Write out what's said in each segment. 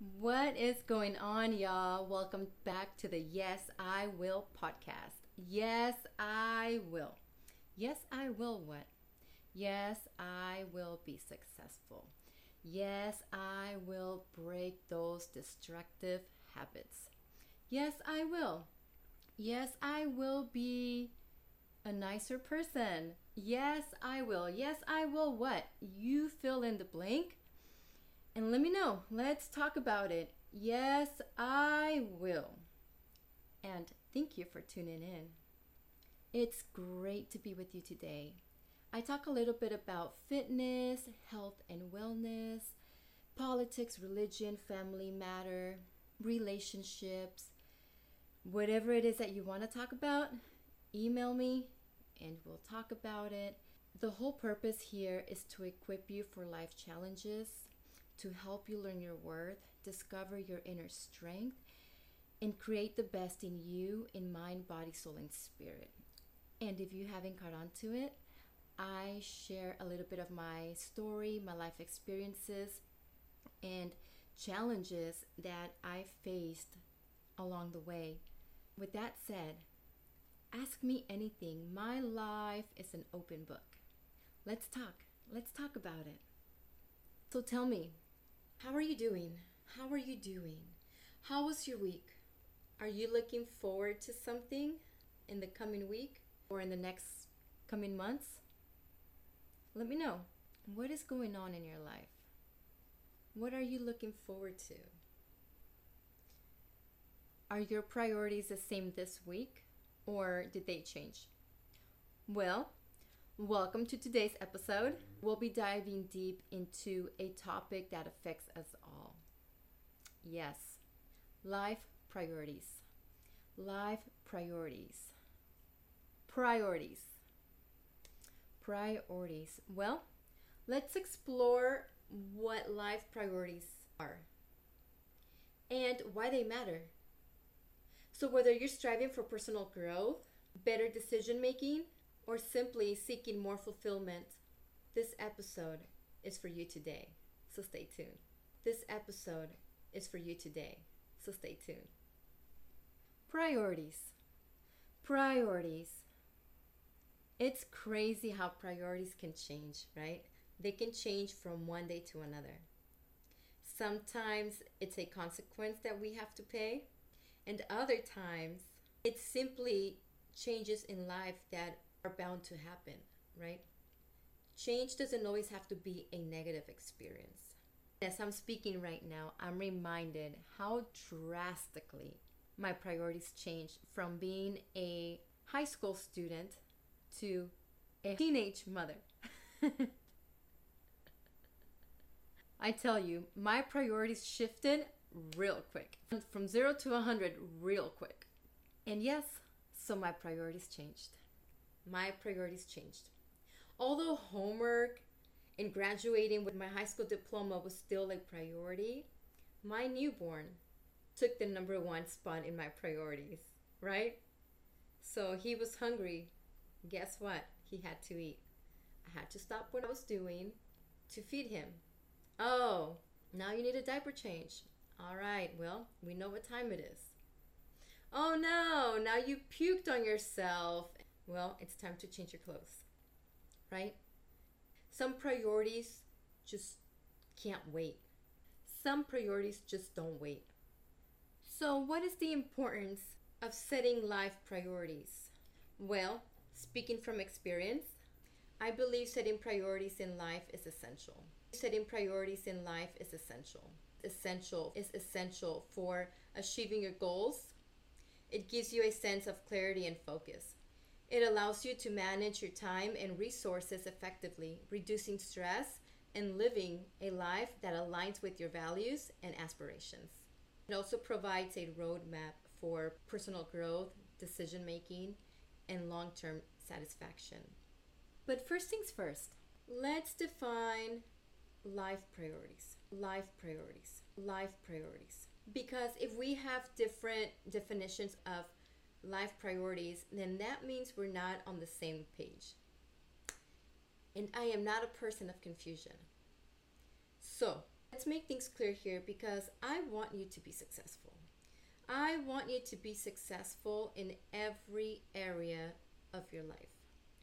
What is going on, y'all? Welcome back to the Yes, I Will podcast. Yes, I will. Yes, I will what? Yes, I will be successful. Yes, I will break those destructive habits. Yes, I will. Yes, I will be a nicer person. Yes, I will. Yes, I will what? You fill in the blank and let me know. Let's talk about it. Yes, I will. And thank you for tuning in. It's great to be with you today. I talk a little bit about fitness, health and wellness, politics, religion, family matter, relationships, whatever it is that you want to talk about, email me and we'll talk about it. The whole purpose here is to equip you for life challenges to help you learn your worth, discover your inner strength, and create the best in you in mind, body, soul, and spirit. And if you haven't caught on to it, I share a little bit of my story, my life experiences, and challenges that I faced along the way. With that said, ask me anything. My life is an open book. Let's talk. Let's talk about it. So tell me, how are you doing? How are you doing? How was your week? Are you looking forward to something in the coming week or in the next coming months? Let me know. What is going on in your life? What are you looking forward to? Are your priorities the same this week or did they change? Well, Welcome to today's episode. We'll be diving deep into a topic that affects us all. Yes, life priorities. Life priorities. Priorities. Priorities. Well, let's explore what life priorities are and why they matter. So, whether you're striving for personal growth, better decision making, or simply seeking more fulfillment, this episode is for you today. So stay tuned. This episode is for you today. So stay tuned. Priorities. Priorities. It's crazy how priorities can change, right? They can change from one day to another. Sometimes it's a consequence that we have to pay, and other times it's simply changes in life that are bound to happen, right? Change doesn't always have to be a negative experience. As I'm speaking right now, I'm reminded how drastically my priorities changed from being a high school student to a teenage mother. I tell you, my priorities shifted real quick. From 0 to 100 real quick. And yes, so my priorities changed my priorities changed. Although homework and graduating with my high school diploma was still a priority, my newborn took the number one spot in my priorities, right? So he was hungry. Guess what? He had to eat. I had to stop what I was doing to feed him. Oh, now you need a diaper change. All right, well, we know what time it is. Oh no, now you puked on yourself well, it's time to change your clothes, right? Some priorities just can't wait. Some priorities just don't wait. So, what is the importance of setting life priorities? Well, speaking from experience, I believe setting priorities in life is essential. Setting priorities in life is essential. Essential is essential for achieving your goals. It gives you a sense of clarity and focus. It allows you to manage your time and resources effectively, reducing stress and living a life that aligns with your values and aspirations. It also provides a roadmap for personal growth, decision making, and long term satisfaction. But first things first, let's define life priorities. Life priorities. Life priorities. Because if we have different definitions of life priorities, then that means we're not on the same page. And I am not a person of confusion. So, Let's make things clear here because I want you to be successful. I want you to be successful in every area of your life.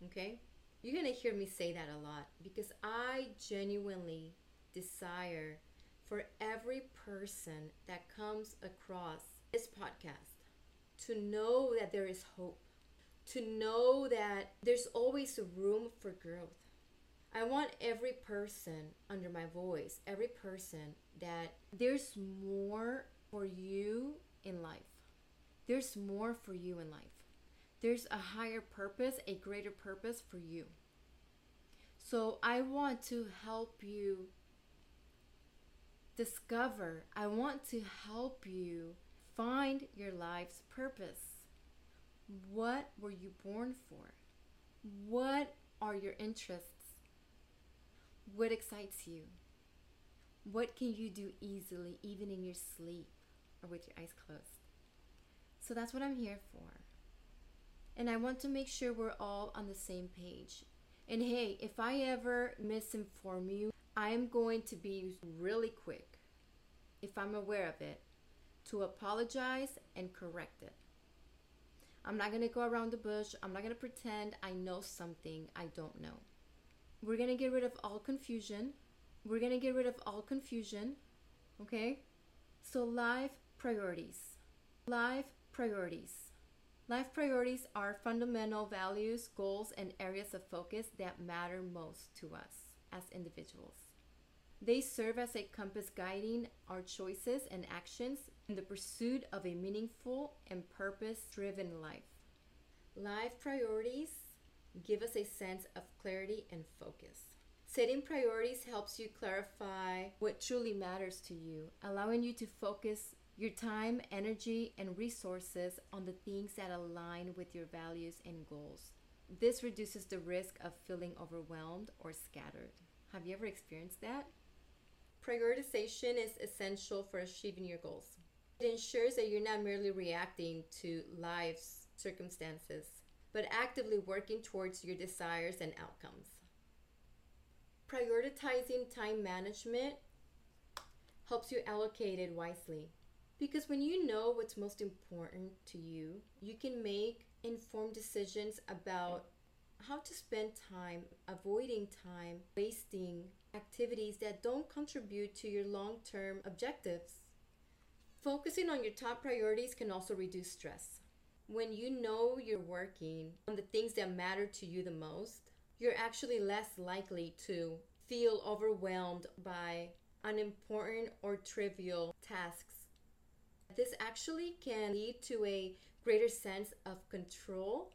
Okay? You're going to hear me say that a lot because I genuinely desire for every person that comes across this podcast to know that there is hope, to know that there's always room for growth. I want every person under my voice, every person that there's more for you in life. There's more for you in life. There's a higher purpose, a greater purpose for you. So I want to help you discover, I want to help you find your life's purpose. What were you born for? What are your interests? What excites you? What can you do easily, even in your sleep or with your eyes closed? So that's what I'm here for. And I want to make sure we're all on the same page. And hey, if I ever misinform you, I am going to be really quick, if I'm aware of it, to apologize and correct it. I'm not going to go around the bush. I'm not going to pretend I know something I don't know. We're going to get rid of all confusion. We're going to get rid of all confusion. Okay? So, life priorities. Life priorities. Life priorities are fundamental values, goals, and areas of focus that matter most to us as individuals. They serve as a compass guiding our choices and actions in the pursuit of a meaningful and purpose driven life. Life priorities give us a sense of clarity and focus. Setting priorities helps you clarify what truly matters to you, allowing you to focus your time, energy, and resources on the things that align with your values and goals. This reduces the risk of feeling overwhelmed or scattered. Have you ever experienced that? Prioritization is essential for achieving your goals. It ensures that you're not merely reacting to life's circumstances, but actively working towards your desires and outcomes. Prioritizing time management helps you allocate it wisely. Because when you know what's most important to you, you can make informed decisions about how to spend time, avoiding time, wasting activities that don't contribute to your long term objectives. Focusing on your top priorities can also reduce stress. When you know you're working on the things that matter to you the most, you're actually less likely to feel overwhelmed by unimportant or trivial tasks. This actually can lead to a greater sense of control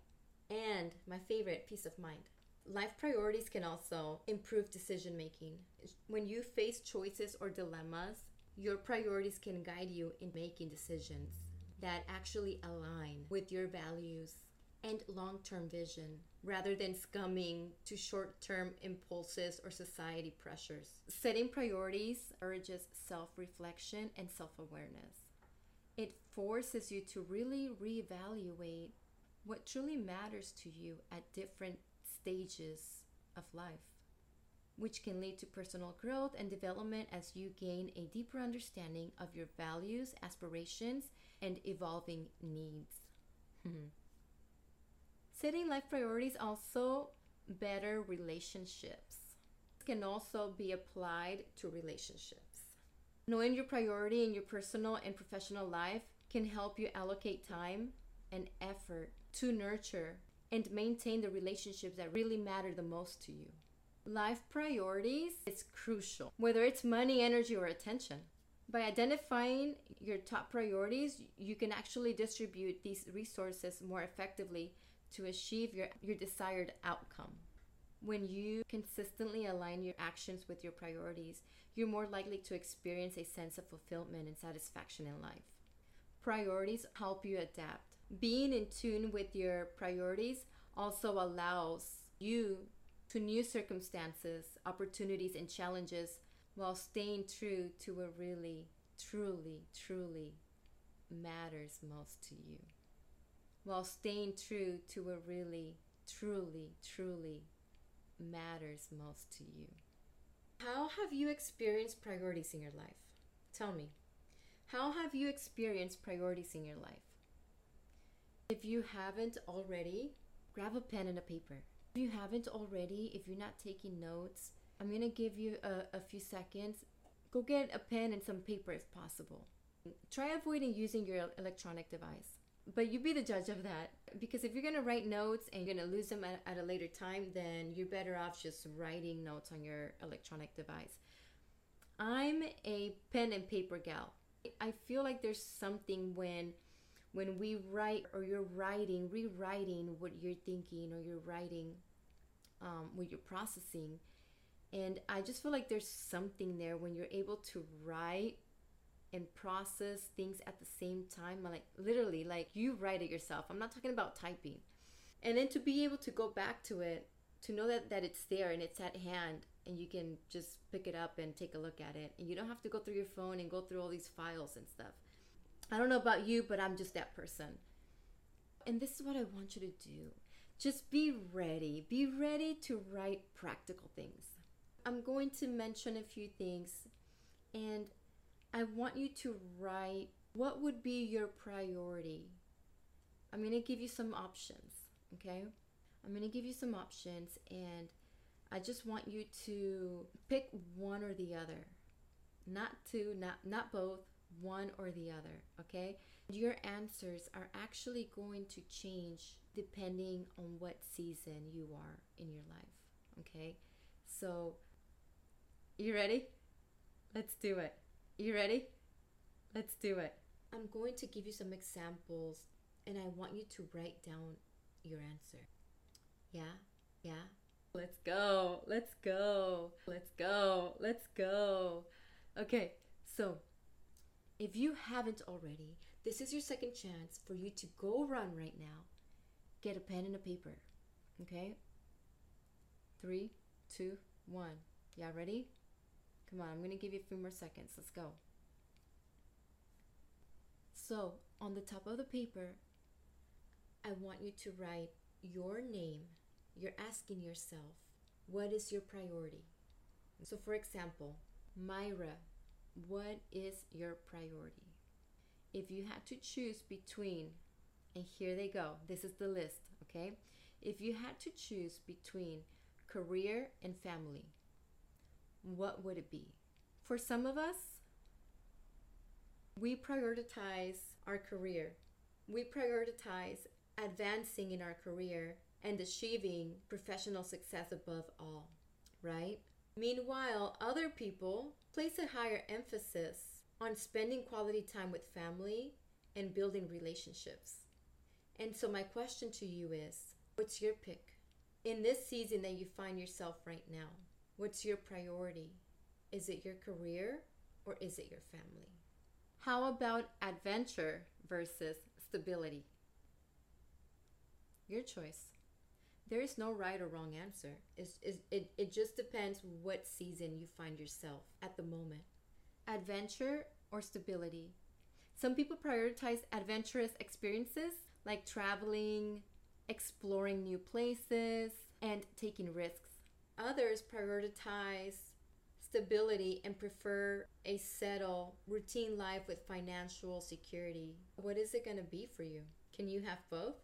and my favorite, peace of mind. Life priorities can also improve decision making. When you face choices or dilemmas, your priorities can guide you in making decisions that actually align with your values and long term vision rather than succumbing to short term impulses or society pressures. Setting priorities urges self reflection and self awareness. It forces you to really reevaluate what truly matters to you at different stages of life, which can lead to personal growth and development as you gain a deeper understanding of your values, aspirations, and evolving needs. Mm-hmm. Setting life priorities also better relationships. Can also be applied to relationships. Knowing your priority in your personal and professional life can help you allocate time and effort to nurture and maintain the relationships that really matter the most to you. Life priorities is crucial, whether it's money, energy, or attention. By identifying your top priorities, you can actually distribute these resources more effectively to achieve your, your desired outcome. When you consistently align your actions with your priorities, you're more likely to experience a sense of fulfillment and satisfaction in life. Priorities help you adapt. Being in tune with your priorities also allows you to new circumstances, opportunities, and challenges while staying true to what really, truly, truly matters most to you. While staying true to what really, truly, truly matters most to you. How have you experienced priorities in your life? Tell me. How have you experienced priorities in your life? If you haven't already, grab a pen and a paper. If you haven't already, if you're not taking notes, I'm going to give you a, a few seconds. Go get a pen and some paper if possible. Try avoiding using your electronic device. But you be the judge of that. Because if you're going to write notes and you're going to lose them at, at a later time, then you're better off just writing notes on your electronic device. I'm a pen and paper gal. I feel like there's something when when we write or you're writing, rewriting what you're thinking or you're writing um, what you're processing. And I just feel like there's something there when you're able to write and process things at the same time. Like literally, like you write it yourself. I'm not talking about typing. And then to be able to go back to it, to know that, that it's there and it's at hand and you can just pick it up and take a look at it. And you don't have to go through your phone and go through all these files and stuff. I don't know about you, but I'm just that person. And this is what I want you to do. Just be ready. Be ready to write practical things. I'm going to mention a few things and I want you to write what would be your priority. I'm going to give you some options, okay? I'm going to give you some options and I just want you to pick one or the other. Not two, not not both, one or the other, okay? Your answers are actually going to change depending on what season you are in your life, okay? So, you ready? Let's do it. You ready? Let's do it. I'm going to give you some examples and I want you to write down your answer. Yeah? Yeah? Let's go. Let's go. Let's go. Let's go. Okay, so if you haven't already, this is your second chance for you to go run right now. Get a pen and a paper. Okay? Three, two, one. Yeah, ready? Come on, I'm going to give you a few more seconds. Let's go. So, on the top of the paper, I want you to write your name. You're asking yourself, what is your priority? So, for example, Mayra, what is your priority? If you had to choose between, and here they go, this is the list, okay? If you had to choose between career and family, what would it be? For some of us, we prioritize our career. We prioritize advancing in our career and achieving professional success above all, right? Meanwhile, other people place a higher emphasis on spending quality time with family and building relationships. And so, my question to you is what's your pick? In this season that you find yourself right now, what's your priority? Is it your career or is it your family? How about adventure versus stability? Your choice. There is no right or wrong answer. It's, it's, it, it just depends what season you find yourself at the moment. Adventure or stability? Some people prioritize adventurous experiences like traveling, exploring new places, and taking risks. Others prioritize stability and prefer a settled, routine life with financial security. What is it going to be for you? Can you have both?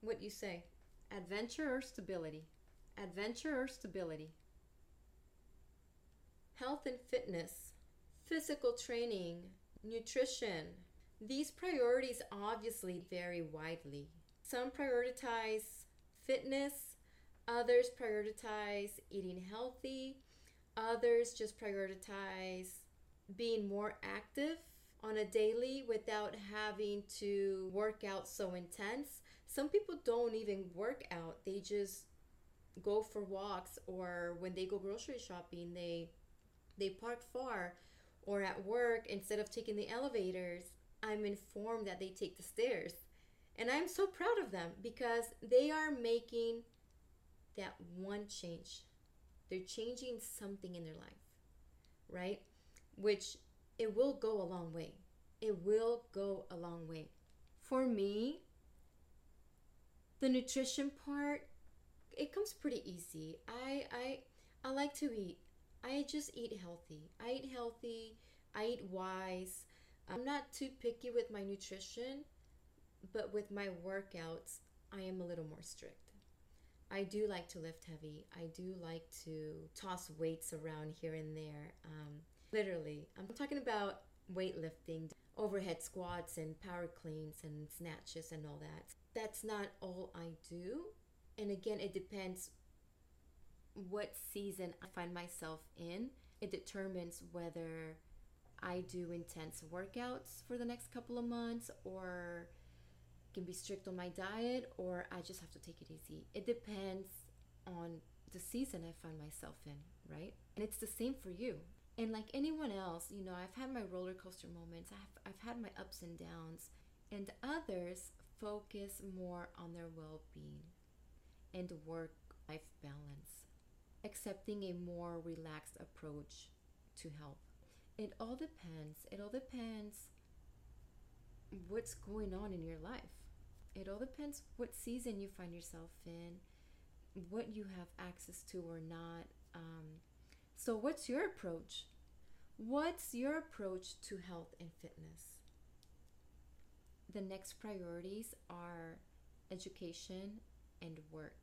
What do you say? Adventure or stability? Adventure or stability? Health and fitness, physical training, nutrition. These priorities obviously vary widely. Some prioritize fitness, others prioritize eating healthy, others just prioritize being more active on a daily without having to work out so intense. Some people don't even work out, they just go for walks or when they go grocery shopping, they they park far or at work instead of taking the elevators, I'm informed that they take the stairs. And I'm so proud of them because they are making that one change. They're changing something in their life, right? Which it will go a long way. It will go a long way. For me, the nutrition part, it comes pretty easy. I I I like to eat. I just eat healthy. I eat healthy. I eat wise. I'm not too picky with my nutrition, but with my workouts, I am a little more strict. I do like to lift heavy. I do like to toss weights around here and there. Um, literally, I'm talking about weightlifting, overhead squats, and power cleans, and snatches, and all that. That's not all I do. And again, it depends what season I find myself in. It determines whether I do intense workouts for the next couple of months or can be strict on my diet or I just have to take it easy. It depends on the season I find myself in, right? And it's the same for you. And like anyone else, you know, I've had my roller coaster moments. I've I've had my ups and downs, and others focus more on their well-being and work-life balance, accepting a more relaxed approach to health. It all depends. It all depends what's going on in your life. It all depends what season you find yourself in, what you have access to or not. Um, so, what's your approach? What's your approach to health and fitness? The next priorities are education and work.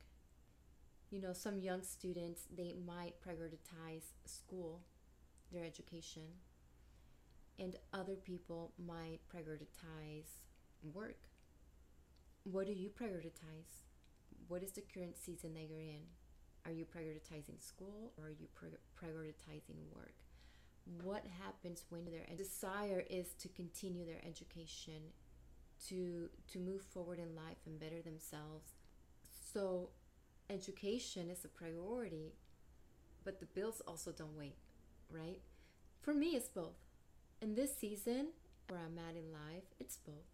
You know, some young students, they might prioritize school their education, and other people might prioritize work. What do you prioritize? What is the current season that you're in? Are you prioritizing school or are you prioritizing work? What happens when their desire is to continue their education, to to move forward in life and better themselves? So, education is a priority, but the bills also don't wait right? For me, it's both. In this season where I'm at in life, it's both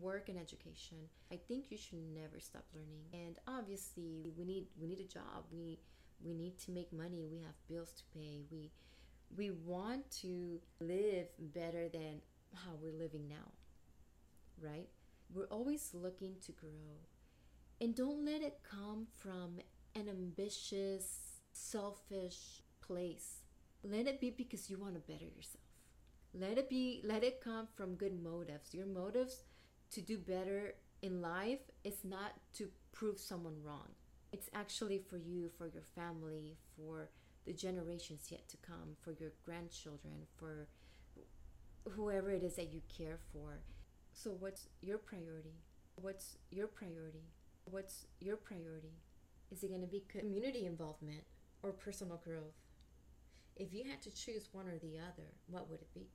work and education. I think you should never stop learning. And obviously, we need we need a job. We we need to make money. We have bills to pay. We we want to live better than how we're living now. Right? We're always looking to grow. And don't let it come from an ambitious, selfish place let it be because you want to better yourself. Let it be let it come from good motives. Your motives to do better in life is not to prove someone wrong. It's actually for you, for your family, for the generations yet to come, for your grandchildren, for whoever it is that you care for. So, what's your priority? What's your priority? What's your priority? Is it going to be community involvement or personal growth? If you had to choose one or the other, what would it be?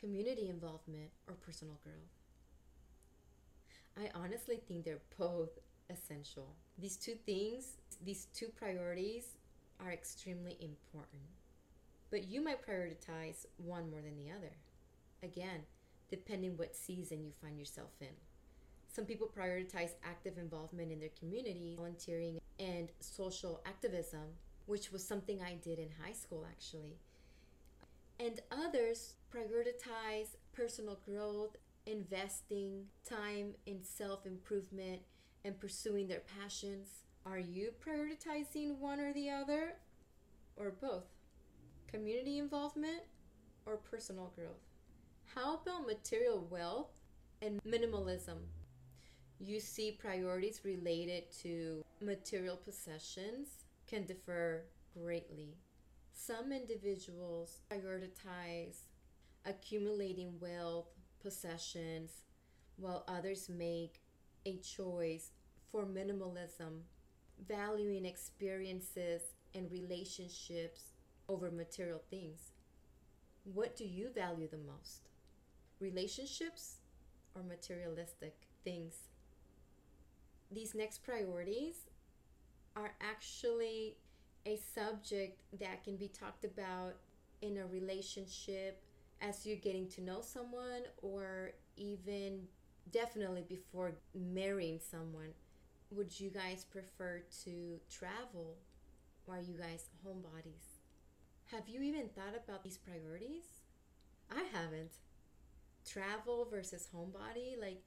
Community involvement or personal growth? I honestly think they're both essential. These two things, these two priorities, are extremely important. But you might prioritize one more than the other. Again, depending what season you find yourself in. Some people prioritize active involvement in their community, volunteering, and social activism which was something I did in high school actually. And others prioritize personal growth, investing time in self improvement, and pursuing their passions. Are you prioritizing one or the other, or both? Community involvement or personal growth? How about material wealth and minimalism? You see priorities related to material possessions can differ greatly. Some individuals prioritize accumulating wealth, possessions, while others make a choice for minimalism, valuing experiences and relationships over material things. What do you value the most? Relationships or materialistic things? These next priorities are actually a subject that can be talked about in a relationship as you're getting to know someone or even definitely before marrying someone. Would you guys prefer to travel or are you guys homebodies? Have you even thought about these priorities? I haven't. Travel versus homebody, like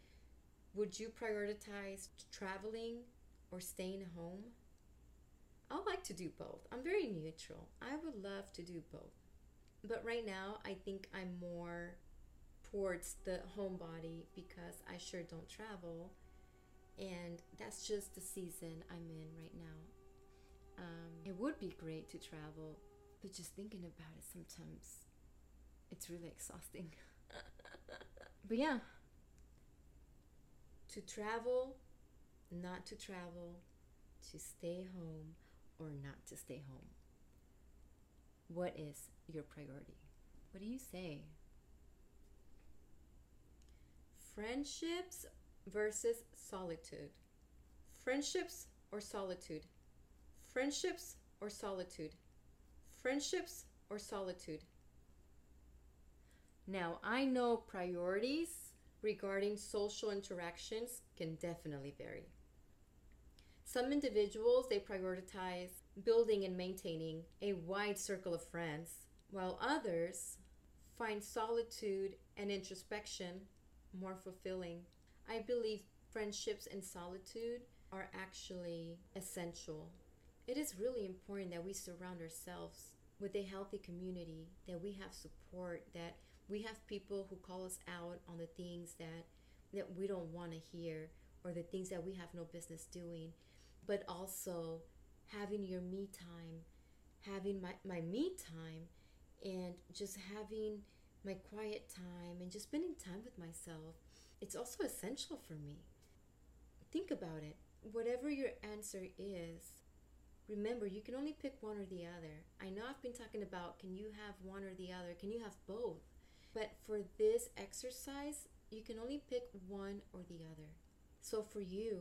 would you prioritize traveling or staying home? I like to do both. I'm very neutral. I would love to do both. But right now, I think I'm more towards the homebody because I sure don't travel. And that's just the season I'm in right now. Um, it would be great to travel, but just thinking about it sometimes, it's really exhausting. but yeah, to travel, not to travel, to stay home, or not to stay home. What is your priority? What do you say? Friendships versus solitude. Friendships or solitude? Friendships or solitude? Friendships or solitude? Now, I know priorities regarding social interactions can definitely vary. Some individuals they prioritize building and maintaining a wide circle of friends, while others find solitude and introspection more fulfilling. I believe friendships and solitude are actually essential. It is really important that we surround ourselves with a healthy community, that we have support, that we have people who call us out on the things that that we don't want to hear or the things that we have no business doing but also having your me time having my, my me time and just having my quiet time and just spending time with myself it's also essential for me. Think about it. Whatever your answer is remember you can only pick one or the other. I know i've been talking about can you have one or the other? Can you have both? But for this exercise, you can only pick one or the other. So for you,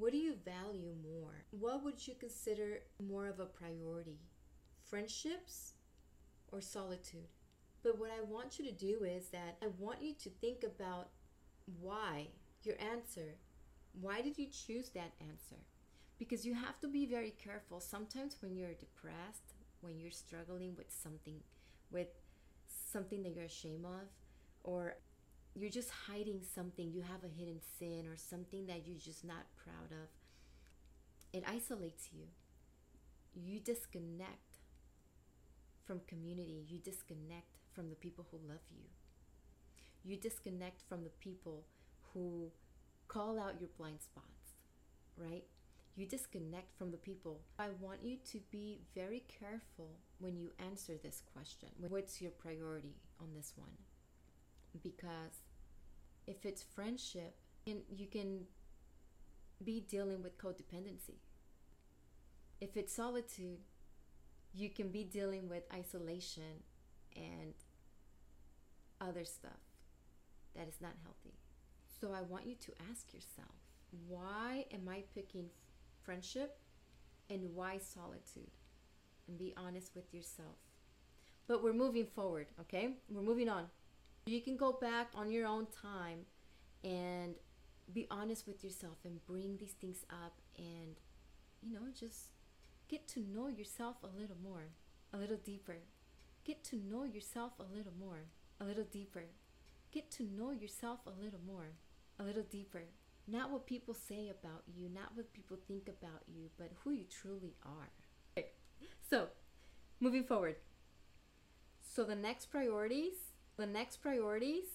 what do you value more? What would you consider more of a priority? Friendships or solitude? But what I want you to do is that I want you to think about why, your answer. Why did you choose that answer? Because you have to be very careful. Sometimes when you're depressed, when you're struggling with something, with something that you're ashamed of or you're just hiding something you have a hidden sin or something that you're just not proud of it isolates you you disconnect from community you disconnect from the people who love you you disconnect from the people who call out your blind spots right you disconnect from the people. I want you to be very careful when you answer this question. What's your priority on this one? Because if it's friendship, and you can be dealing with codependency. If it's solitude, you can be dealing with isolation and other stuff that is not healthy. So I want you to ask yourself, why am I picking friendship and why solitude and be honest with yourself but we're moving forward okay we're moving on you can go back on your own time and be honest with yourself and bring these things up and you know just get to know yourself a little more a little deeper get to know yourself a little more a little deeper get to know yourself a little more a little deeper not what people say about you, not what people think about you, but who you truly are. Okay. So, moving forward. So, the next priorities, the next priorities,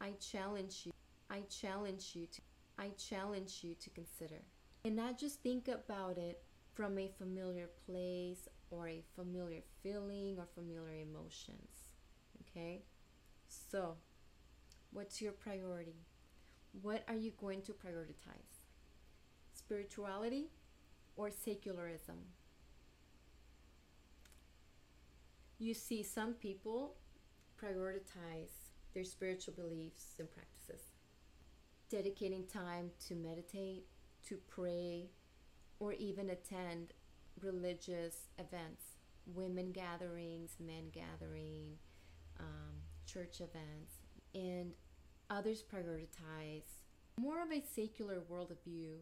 I challenge you. I challenge you to I challenge you to consider. And not just think about it from a familiar place or a familiar feeling or familiar emotions. Okay? So, what's your priority? What are you going to prioritize? Spirituality or secularism? You see, some people prioritize their spiritual beliefs and practices, dedicating time to meditate, to pray, or even attend religious events, women gatherings, men gathering, um, church events, and Others prioritize more of a secular worldview,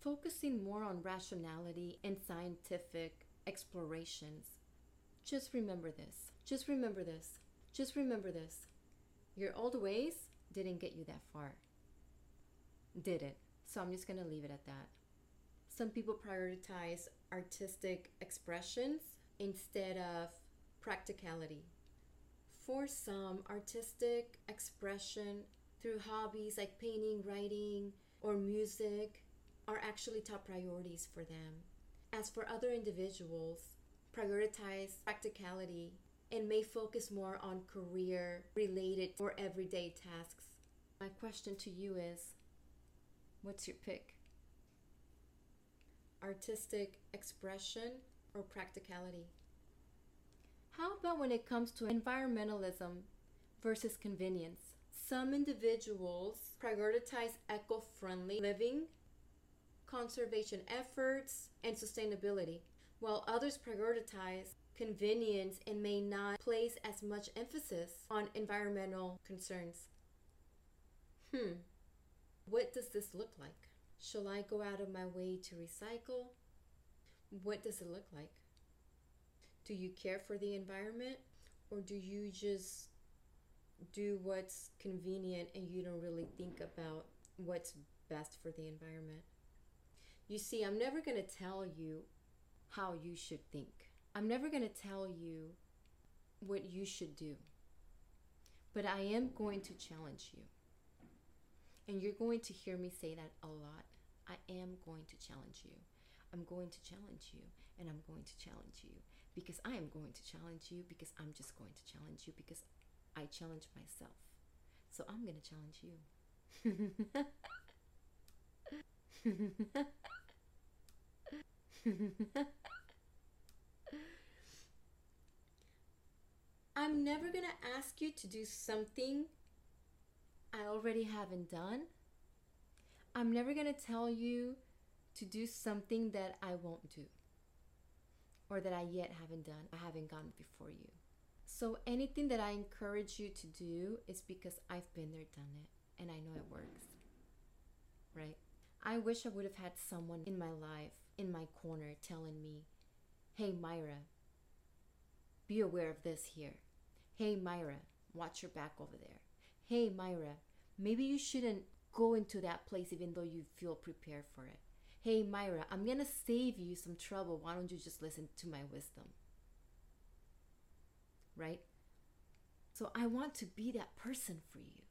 focusing more on rationality and scientific explorations. Just remember this. Just remember this. Just remember this. Your old ways didn't get you that far. Did it. So I'm just going to leave it at that. Some people prioritize artistic expressions instead of practicality. For some, artistic expression through hobbies like painting, writing, or music are actually top priorities for them. As for other individuals, prioritize practicality and may focus more on career related or everyday tasks. My question to you is what's your pick? Artistic expression or practicality? How about when it comes to environmentalism versus convenience? Some individuals prioritize eco friendly living, conservation efforts, and sustainability, while others prioritize convenience and may not place as much emphasis on environmental concerns. Hmm, what does this look like? Shall I go out of my way to recycle? What does it look like? Do you care for the environment or do you just do what's convenient and you don't really think about what's best for the environment? You see, I'm never going to tell you how you should think. I'm never going to tell you what you should do. But I am going to challenge you. And you're going to hear me say that a lot. I am going to challenge you. I'm going to challenge you. And I'm going to challenge you. Because I am going to challenge you. Because I'm just going to challenge you. Because I challenge myself. So I'm going to challenge you. I'm never going to ask you to do something I already haven't done. I'm never going to tell you to do something that I won't do or that I yet haven't done. I haven't gone before you. So anything that I encourage you to do is because I've been there, done it, and I know it works. Right? I wish I would have had someone in my life, in my corner, telling me, hey, Mayra, be aware of this here. Hey, Mayra, watch your back over there. Hey, Mayra, maybe you shouldn't go into that place even though you feel prepared for it. Hey, Mayra, I'm going to save you some trouble. Why don't you just listen to my wisdom? Right? So I want to be that person for you.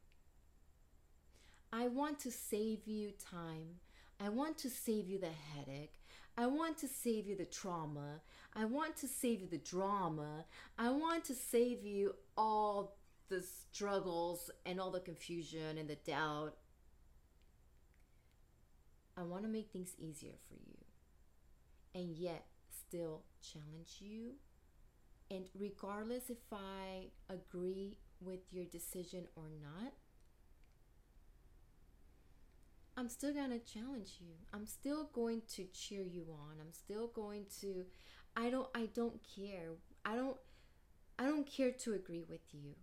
I want to save you time. I want to save you the headache. I want to save you the trauma. I want to save you the drama. I want to save you all the struggles and all the confusion and the doubt. I want to make things easier for you and yet still challenge you. And regardless if I agree with your decision or not, I'm still going to challenge you. I'm still going to cheer you on. I'm still going to I don't I don't care. I don't I don't care to agree with you.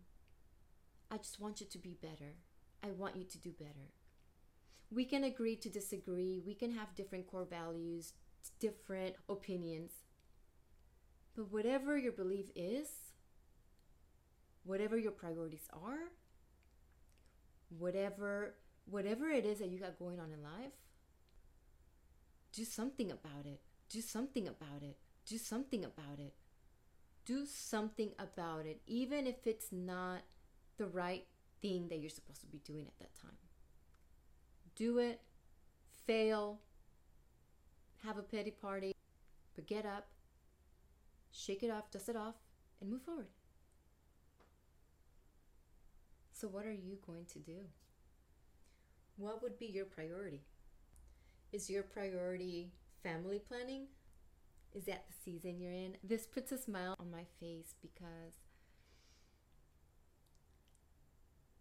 I just want you to be better. I want you to do better. We can agree to disagree. We can have different core values, different opinions. But whatever your belief is, whatever your priorities are, whatever whatever it is that you got going on in life, do something about it. Do something about it. Do something about it. Do something about it, even if it's not the right thing that you're supposed to be doing at that time. Do it, fail, have a pity party, but get up, shake it off, dust it off, and move forward. So, what are you going to do? What would be your priority? Is your priority family planning? Is that the season you're in? This puts a smile on my face because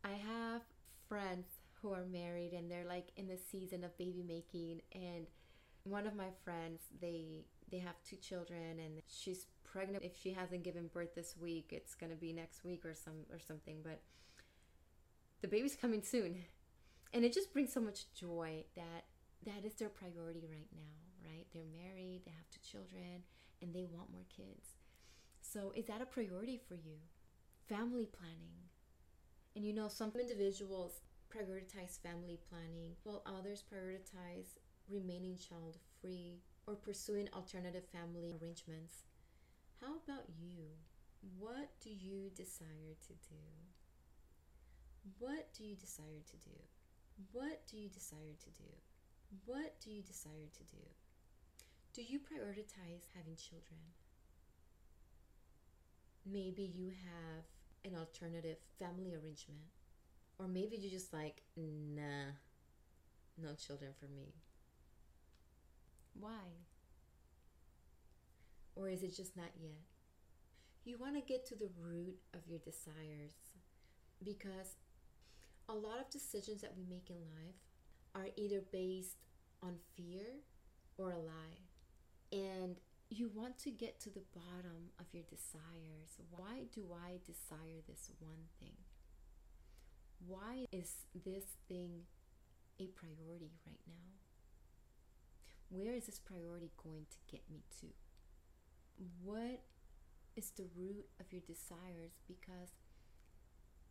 I have friends who are married and they're like in the season of baby making and one of my friends they they have two children and she's pregnant if she hasn't given birth this week it's going to be next week or some or something but the baby's coming soon and it just brings so much joy that that is their priority right now right they're married they have two children and they want more kids so is that a priority for you family planning and you know some individuals prioritize family planning while others prioritize remaining child free or pursuing alternative family arrangements. How about you? What do you desire to do? What do you desire to do? What do you desire to do? What do you desire to do? Do you prioritize having children? Maybe you have an alternative family arrangement. Or maybe you're just like, nah, no children for me. Why? Or is it just not yet? You want to get to the root of your desires because a lot of decisions that we make in life are either based on fear or a lie. And you want to get to the bottom of your desires. Why do I desire this one thing? Why is this thing a priority right now? Where is this priority going to get me to? What is the root of your desires? Because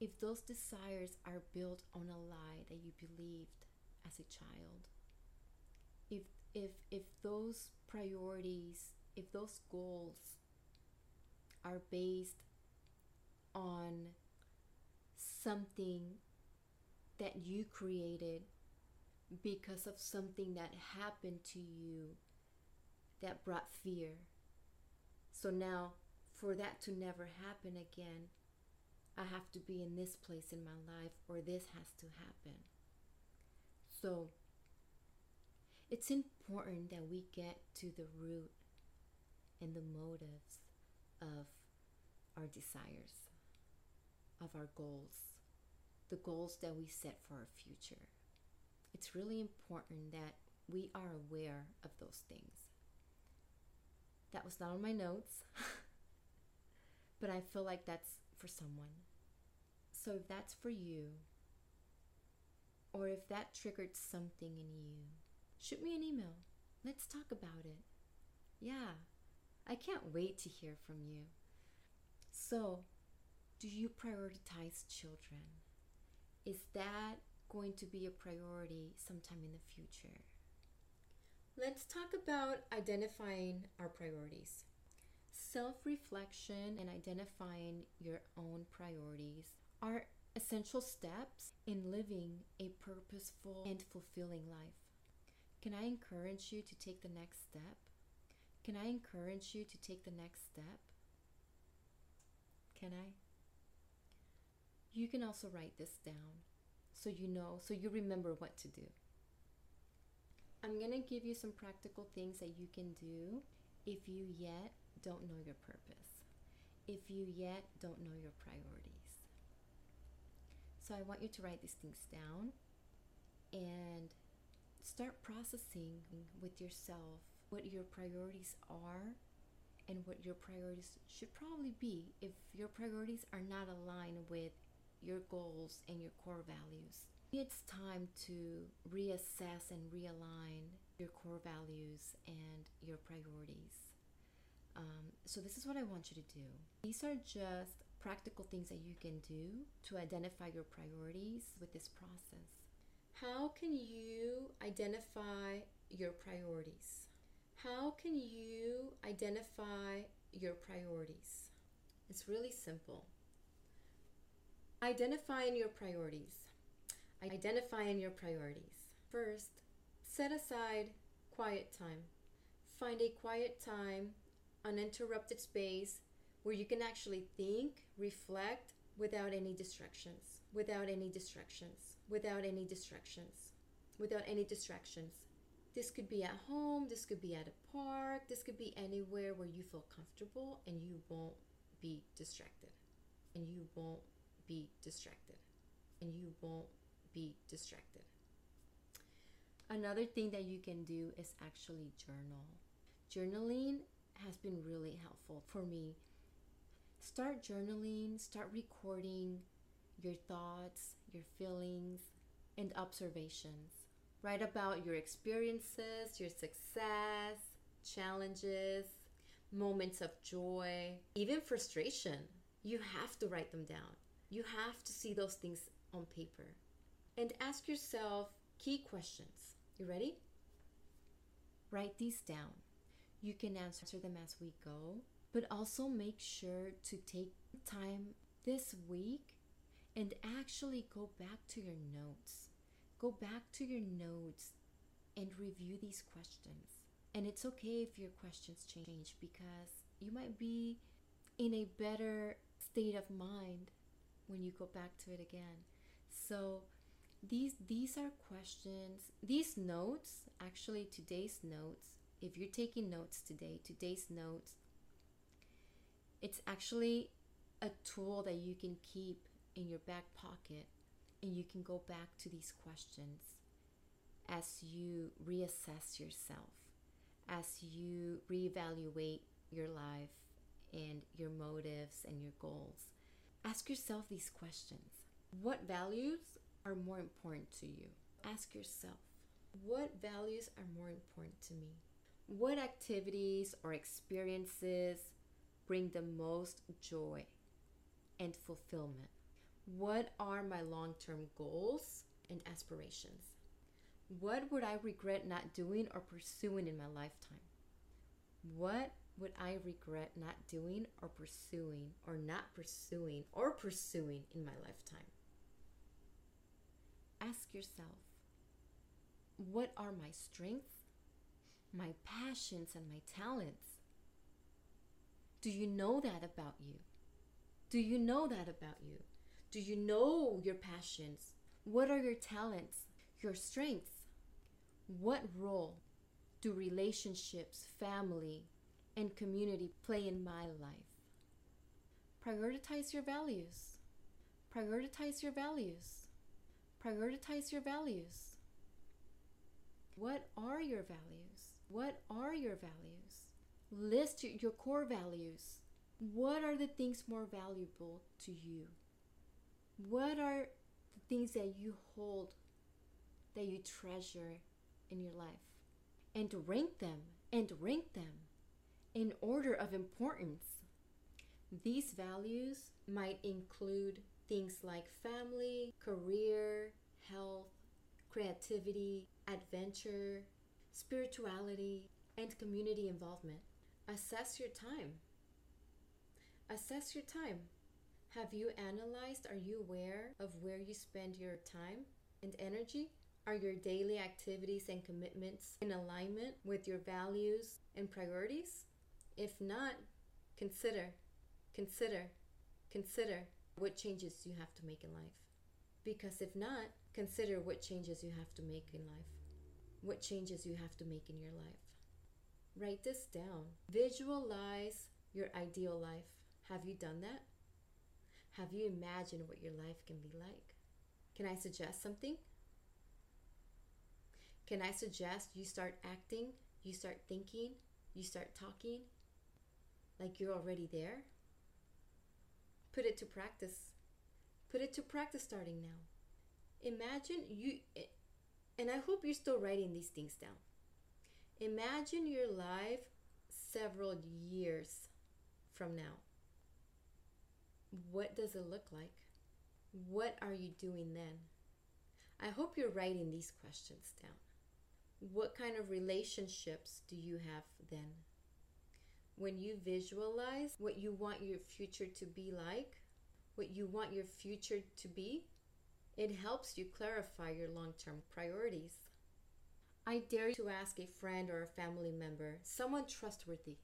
if those desires are built on a lie that you believed as a child, if if if those priorities, if those goals are based on something that you created because of something that happened to you that brought fear. So now, for that to never happen again, I have to be in this place in my life or this has to happen. So, it's important that we get to the root and the motives of our desires, of our goals, the goals that we set for our future. It's really important that we are aware of those things. That was not on my notes, but I feel like that's for someone. So if that's for you, or if that triggered something in you, shoot me an email. Let's talk about it. Yeah, I can't wait to hear from you. So, do you prioritize children? Is that going to be a priority sometime in the future? Let's talk about identifying our priorities. Self reflection and identifying your own priorities are essential steps in living a purposeful and fulfilling life. Can I encourage you to take the next step? Can I encourage you to take the next step? Can I? You can also write this down so you know, so you remember what to do. I'm going to give you some practical things that you can do if you yet don't know your purpose, if you yet don't know your priorities. So I want you to write these things down and start processing with yourself what your priorities are and what your priorities should probably be if your priorities are not aligned with your goals and your core values. It's time to reassess and realign your core values and your priorities. Um, so, this is what I want you to do. These are just practical things that you can do to identify your priorities with this process. How can you identify your priorities? How can you identify your priorities? It's really simple. Identifying your priorities. Identifying your priorities. First, set aside quiet time. Find a quiet time, uninterrupted space where you can actually think, reflect without any distractions, without any distractions, without any distractions, without any distractions. This could be at home, this could be at a park, this could be anywhere where you feel comfortable and you won't be distracted. And you won't be distracted. And you won't be distracted. Another thing that you can do is actually journal. Journaling has been really helpful for me start journaling, start recording your thoughts, your feelings, and observations. Write about your experiences, your success, challenges, moments of joy, even frustration. You have to write them down. You have to see those things on paper. And ask yourself key questions. You ready? Write these down. You can answer them as we go, but also make sure to take time this week and actually go back to your notes. Go back to your notes and review these questions. And it's okay if your questions change because you might be in a better state of mind when you go back to it again. So these these are questions, these notes, actually today's notes, if you're taking notes today, today's notes, it's actually a tool that you can keep in your back pocket and you can go back to these questions as you reassess yourself, as you reevaluate your life and your motives and your goals. Ask yourself these questions What values are more important to you? Ask yourself, what values are more important to me? What activities or experiences bring the most joy and fulfillment? What are my long term goals and aspirations? What would I regret not doing or pursuing in my lifetime? What would I regret not doing or pursuing or not pursuing or pursuing in my lifetime? Ask yourself what are my strengths, my passions, and my talents? Do you know that about you? Do you know that about you? Do you know your passions? What are your talents, your strengths? What role do relationships, family, and community play in my life? Prioritize your values. Prioritize your values. Prioritize your values. What are your values? What are your values? List your core values. What are the things more valuable to you? What are the things that you hold, that you treasure in your life? And rank them and rank them in order of importance. These values might include things like family, career, health, creativity, adventure, spirituality, and community involvement. Assess your time. Assess your time. Have you analyzed? Are you aware of where you spend your time and energy? Are your daily activities and commitments in alignment with your values and priorities? If not, consider, consider, consider what changes you have to make in life. Because if not, consider what changes you have to make in life. What changes you have to make in your life. Write this down. Visualize your ideal life. Have you done that? Have you imagined what your life can be like? Can I suggest something? Can I suggest you start acting, you start thinking, you start talking like you're already there? Put it to practice. Put it to practice starting now. Imagine you, and I hope you're still writing these things down. Imagine your life several years from now. What does it look like? What are you doing then? I hope you're writing these questions down. What kind of relationships do you have then? When you visualize what you want your future to be like, what you want your future to be, it helps you clarify your long term priorities. I dare you to ask a friend or a family member, someone trustworthy.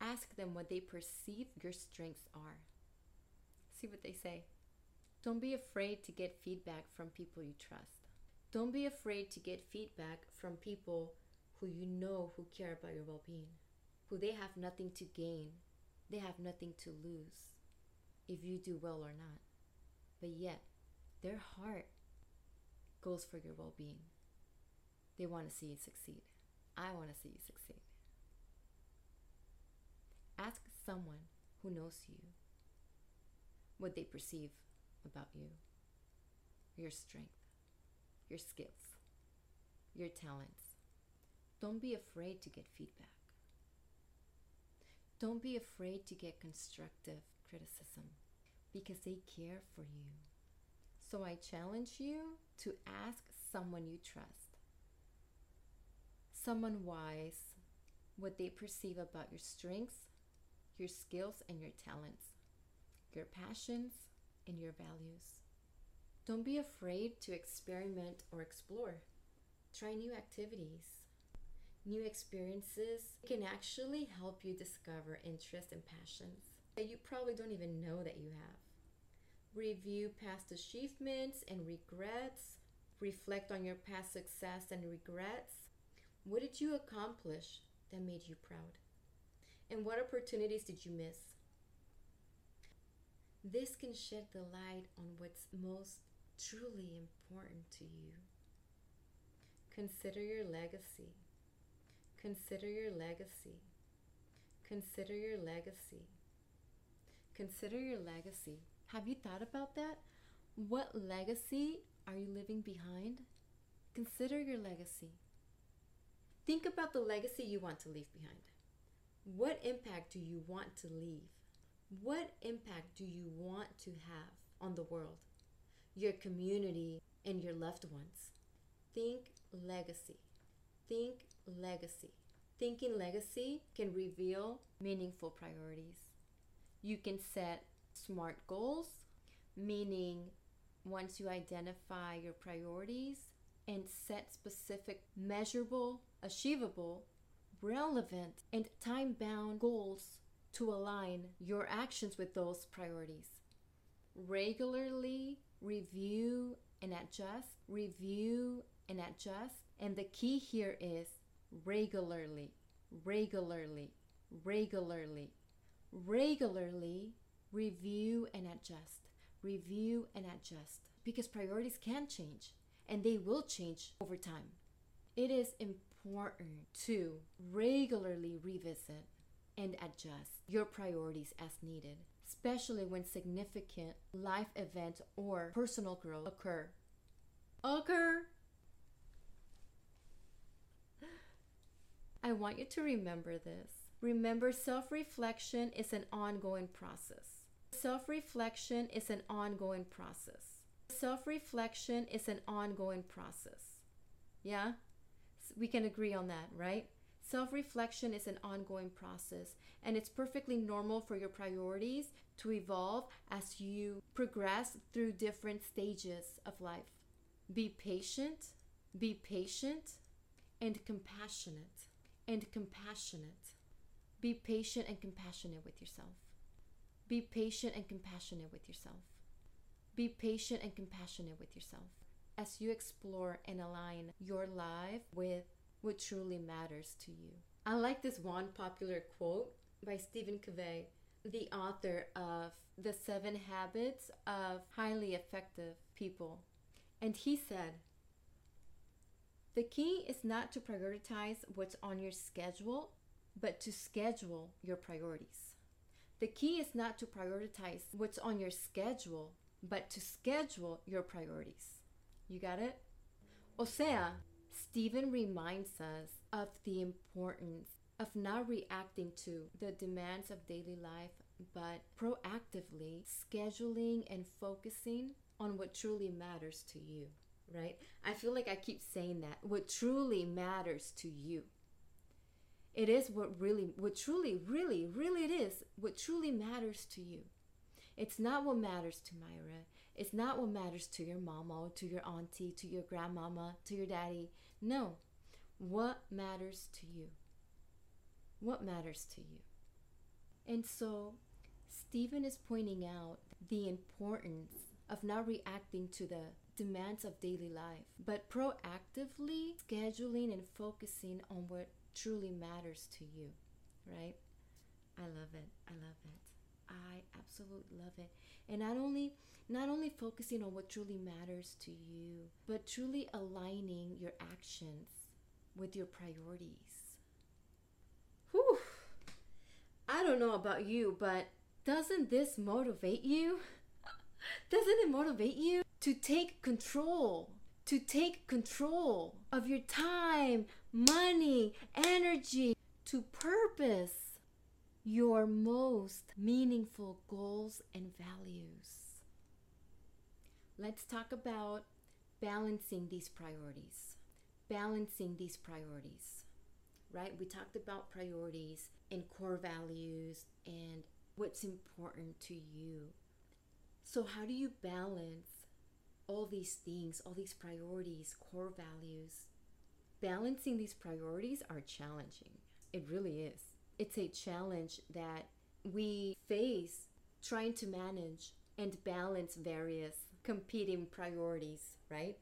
Ask them what they perceive your strengths are. See what they say. Don't be afraid to get feedback from people you trust. Don't be afraid to get feedback from people who you know who care about your well being, who they have nothing to gain, they have nothing to lose if you do well or not. But yet, their heart goes for your well being. They want to see you succeed. I want to see you succeed. Ask someone who knows you what they perceive about you, your strength, your skills, your talents. Don't be afraid to get feedback. Don't be afraid to get constructive criticism because they care for you. So I challenge you to ask someone you trust, someone wise what they perceive about your strengths, your skills, and your talents, your passions, and your values. Don't be afraid to experiment or explore. Try new activities. New experiences can actually help you discover interests and passions that you probably don't even know that you have. Review past achievements and regrets. Reflect on your past success and regrets. What did you accomplish that made you proud? And what opportunities did you miss? This can shed the light on what's most truly important to you. Consider your legacy. Consider your legacy. Consider your legacy. Consider your legacy. Have you thought about that? What legacy are you leaving behind? Consider your legacy. Think about the legacy you want to leave behind. What impact do you want to leave? What impact do you want to have on the world, your community, and your loved ones? Think legacy. Think legacy. Thinking legacy can reveal meaningful priorities. You can set SMART goals, meaning once you identify your priorities and set specific, measurable, achievable, relevant, and time bound goals to align your actions with those priorities. Regularly review and adjust, review and adjust. And the key here is regularly, regularly, regularly, regularly review and adjust, review and adjust. Because priorities can change and they will change over time. It is important to regularly revisit and adjust your priorities as needed, especially when significant life events or personal growth occur. Occur. I want you to remember this. Remember, self reflection is an ongoing process. Self reflection is an ongoing process. Self reflection is an ongoing process. Yeah? We can agree on that, right? Self reflection is an ongoing process, and it's perfectly normal for your priorities to evolve as you progress through different stages of life. Be patient, be patient, and compassionate, and compassionate. Be patient and compassionate with yourself. Be patient and compassionate with yourself. Be patient and compassionate with yourself as you explore and align your life with what truly matters to you. I like this one popular quote by Stephen Covey, the author of The Seven Habits of Highly Effective People. And he said, The key is not to prioritize what's on your schedule, but to schedule your priorities. The key is not to prioritize what's on your schedule, but to schedule your priorities. You got it? O sea, Stephen reminds us of the importance of not reacting to the demands of daily life, but proactively scheduling and focusing on what truly matters to you, right? I feel like I keep saying that. What truly matters to you. It is what really, what truly, really, really it is, what truly matters to you. It's not what matters to Mayra. It's not what matters to your mama, to your auntie, to your grandmama, to your daddy. No. What matters to you? What matters to you? And so, Stephen is pointing out the importance of not reacting to the demands of daily life, but proactively scheduling and focusing on what truly matters to you, right? I love it. I love it. I absolutely love it. And not only not only focusing on what truly matters to you, but truly aligning your actions with your priorities. Whew. I don't know about you, but doesn't this motivate you? doesn't it motivate you to take control? To take control of your time, money, energy, to purpose your most meaningful goals and values. Let's talk about balancing these priorities. Balancing these priorities. right? We talked about priorities and core values and what's important to you. So, how do you balance all these things, all these priorities, core values? Balancing these priorities are challenging. It really is. It's a challenge that we face trying to manage and balance various competing priorities, right?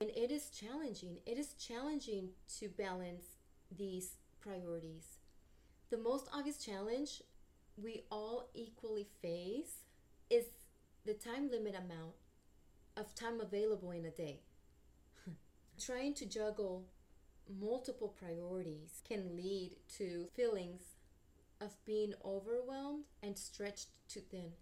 And it is challenging. It is challenging to balance these priorities. The most obvious challenge we all equally face is the time limit amount of time available in a day. Trying to juggle multiple priorities can lead to feelings of being overwhelmed and stretched too thin.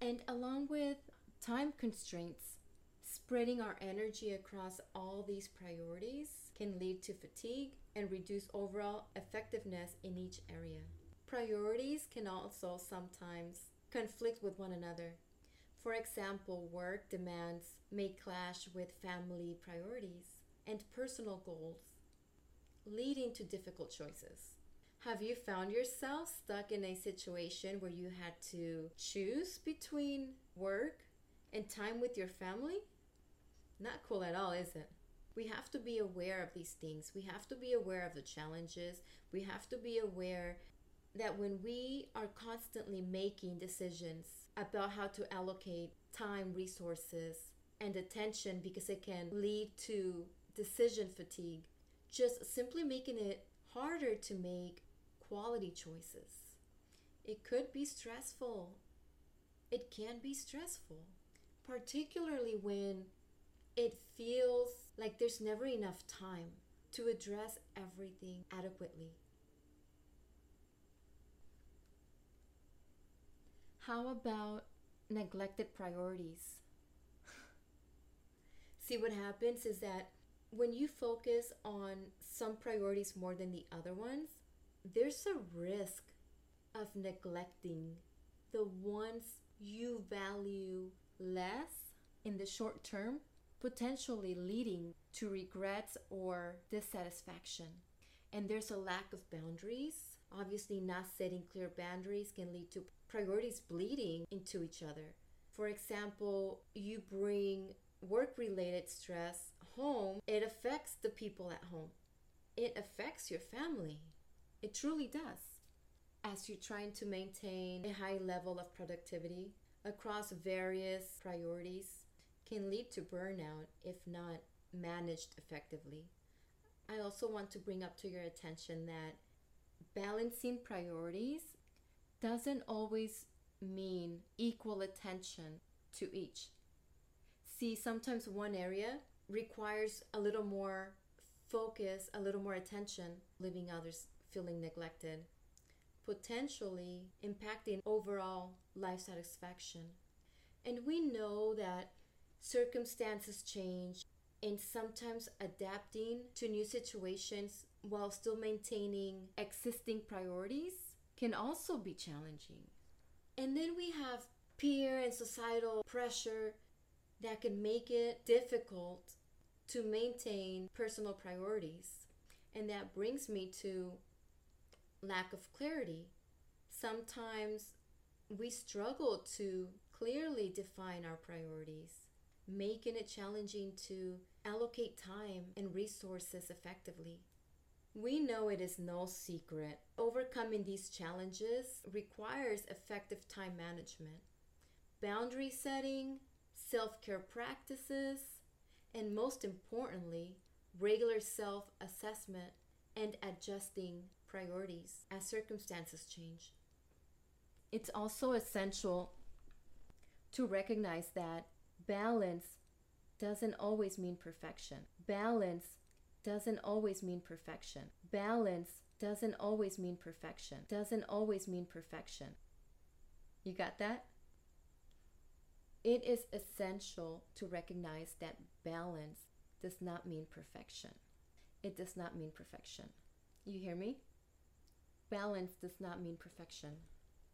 And along with time constraints, spreading our energy across all these priorities can lead to fatigue and reduce overall effectiveness in each area. Priorities can also sometimes conflict with one another. For example, work demands may clash with family priorities and personal goals, leading to difficult choices. Have you found yourself stuck in a situation where you had to choose between work and time with your family? Not cool at all, is it? We have to be aware of these things. We have to be aware of the challenges. We have to be aware that when we are constantly making decisions about how to allocate time, resources, and attention because it can lead to decision fatigue, just simply making it harder to make quality choices. It could be stressful. It can be stressful, particularly when it feels like there's never enough time to address everything adequately. How about neglected priorities? See, what happens is that when you focus on some priorities more than the other ones, there's a risk of neglecting the ones you value less in the short term, potentially leading to regrets or dissatisfaction. And there's a lack of boundaries. Obviously, not setting clear boundaries can lead to priorities bleeding into each other. For example, you bring work related stress home, it affects the people at home, it affects your family it truly does. As you're trying to maintain a high level of productivity across various priorities can lead to burnout if not managed effectively. I also want to bring up to your attention that balancing priorities doesn't always mean equal attention to each. See, sometimes one area requires a little more focus, a little more attention, leaving others feeling neglected, potentially impacting overall life satisfaction. And we know that circumstances change and sometimes adapting to new situations while still maintaining existing priorities can also be challenging. And then we have peer and societal pressure that can make it difficult to maintain personal priorities. And that brings me to lack of clarity. Sometimes we struggle to clearly define our priorities, making it challenging to allocate time and resources effectively. We know it is no secret. Overcoming these challenges requires effective time management, boundary setting, self care practices, and most importantly, regular self assessment and adjusting priorities as circumstances change. It's also essential to recognize that balance doesn't always mean perfection. Balance doesn't always mean perfection. Balance doesn't always mean perfection. Doesn't always mean perfection. You got that? It is essential to recognize that balance does not mean perfection. It does not mean perfection. You hear me? balance does not mean perfection.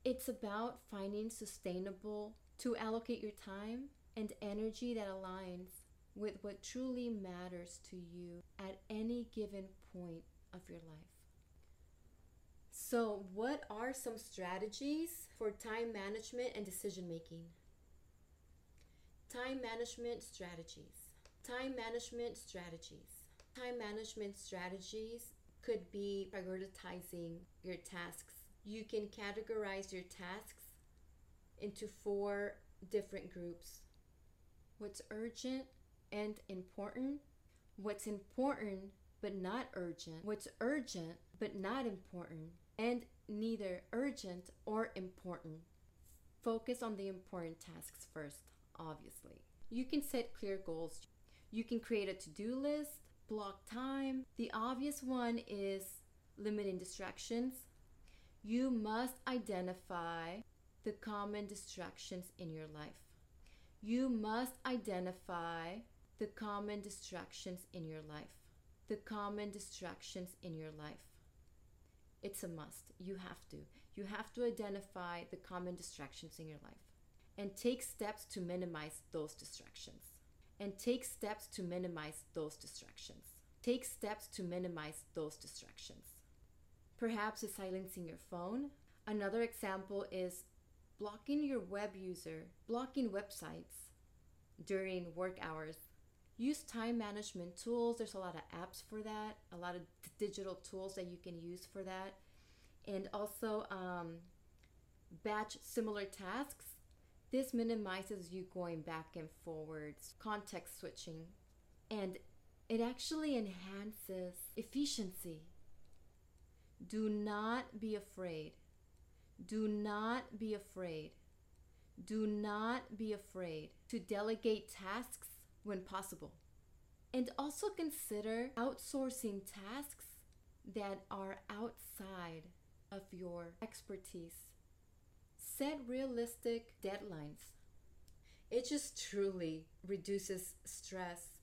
It's about finding sustainable to allocate your time and energy that aligns with what truly matters to you at any given point of your life. So, what are some strategies for time management and decision making? Time management strategies. Time management strategies. Time management strategies could be prioritizing your tasks. You can categorize your tasks into four different groups what's urgent and important, what's important but not urgent, what's urgent but not important, and neither urgent or important. Focus on the important tasks first, obviously. You can set clear goals. You can create a to do list, block time. The obvious one is limiting distractions. You must identify the common distractions in your life. You must identify the common distractions in your life. The common distractions in your life. It's a must. You have to. You have to identify the common distractions in your life and take steps to minimize those distractions. And take steps to minimize those distractions. Take steps to minimize those distractions. Perhaps it's silencing your phone. Another example is blocking your web user, blocking websites during work hours. Use time management tools. There's a lot of apps for that, a lot of digital tools that you can use for that. And also, um, batch similar tasks. This minimizes you going back and forwards, context switching, and it actually enhances efficiency. Do not be afraid do not be afraid. Do not be afraid to delegate tasks when possible. And also consider outsourcing tasks that are outside of your expertise. Set realistic deadlines. It just truly reduces stress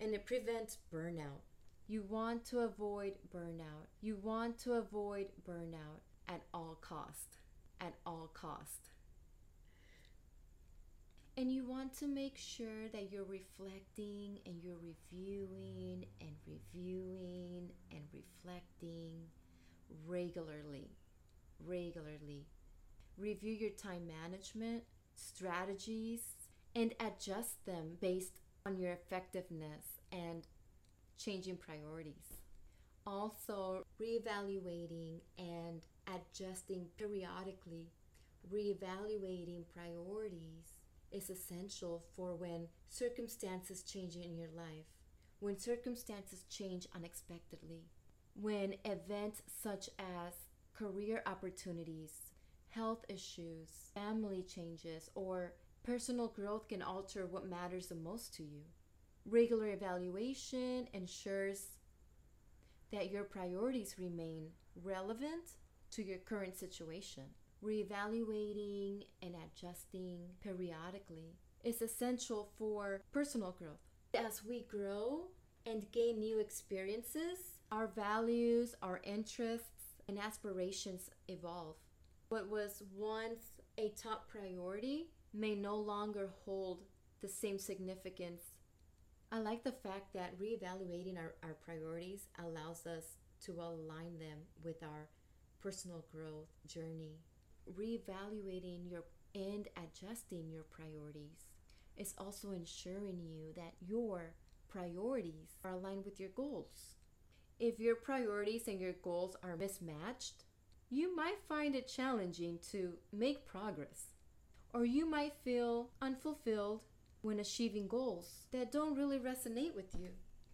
and it prevents burnout. You want to avoid burnout. You want to avoid burnout at all cost at all cost and you want to make sure that you're reflecting and you're reviewing and reviewing and reflecting regularly regularly. Review your time management strategies and adjust them based on your effectiveness and changing priorities. Also reevaluating and adjusting periodically, reevaluating priorities is essential for when circumstances change in your life, when circumstances change unexpectedly, when events such as career opportunities, health issues, family changes, or personal growth can alter what matters the most to you. Regular evaluation ensures that your priorities remain relevant to your current situation. Reevaluating and adjusting periodically is essential for personal growth. As we grow and gain new experiences, our values, our interests, and aspirations evolve. What was once a top priority may no longer hold the same significance. I like the fact that reevaluating our, our priorities allows us to align them with our personal growth journey, reevaluating your and adjusting your priorities is also ensuring you that your priorities are aligned with your goals. If your priorities and your goals are mismatched, you might find it challenging to make progress, or you might feel unfulfilled when achieving goals that don't really resonate with you.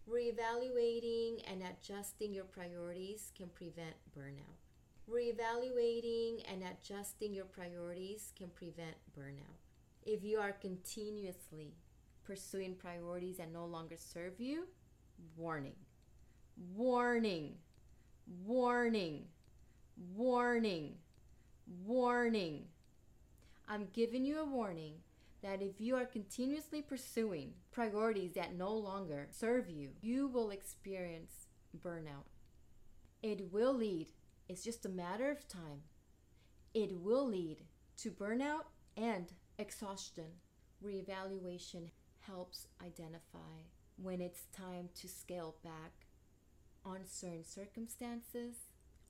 Reevaluating and adjusting your priorities can prevent burnout. Reevaluating and adjusting your priorities can prevent burnout. If you are continuously pursuing priorities that no longer serve you, warning. Warning. Warning. Warning. Warning. I'm giving you a warning that if you are continuously pursuing priorities that no longer serve you, you will experience burnout. It will lead it's just a matter of time. It will lead to burnout and exhaustion. Reevaluation helps identify when it's time to scale back on certain circumstances,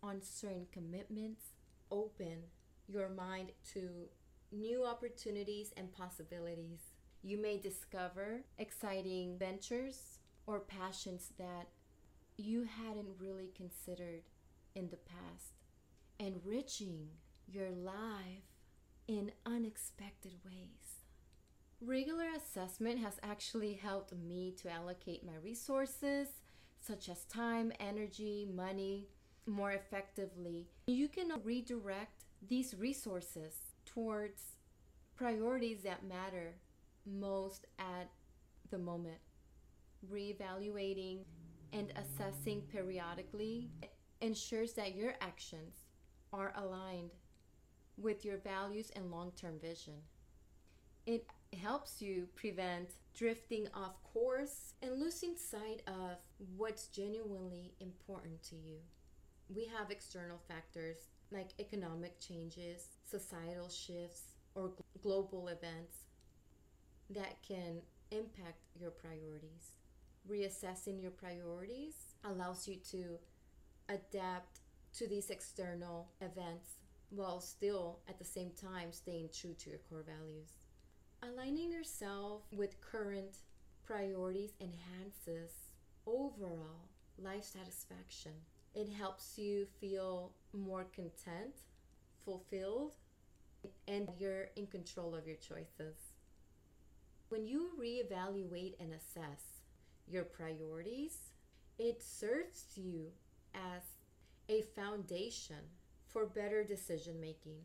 on certain commitments. Open your mind to new opportunities and possibilities. You may discover exciting ventures or passions that you hadn't really considered in the past, enriching your life in unexpected ways. Regular assessment has actually helped me to allocate my resources, such as time, energy, money, more effectively. You can redirect these resources towards priorities that matter most at the moment. Reevaluating and assessing periodically ensures that your actions are aligned with your values and long term vision. It helps you prevent drifting off course and losing sight of what's genuinely important to you. We have external factors like economic changes, societal shifts, or global events that can impact your priorities. Reassessing your priorities allows you to adapt to these external events while still at the same time staying true to your core values. Aligning yourself with current priorities enhances overall life satisfaction. It helps you feel more content, fulfilled, and you're in control of your choices. When you reevaluate and assess your priorities, it serves you as a foundation for better decision making.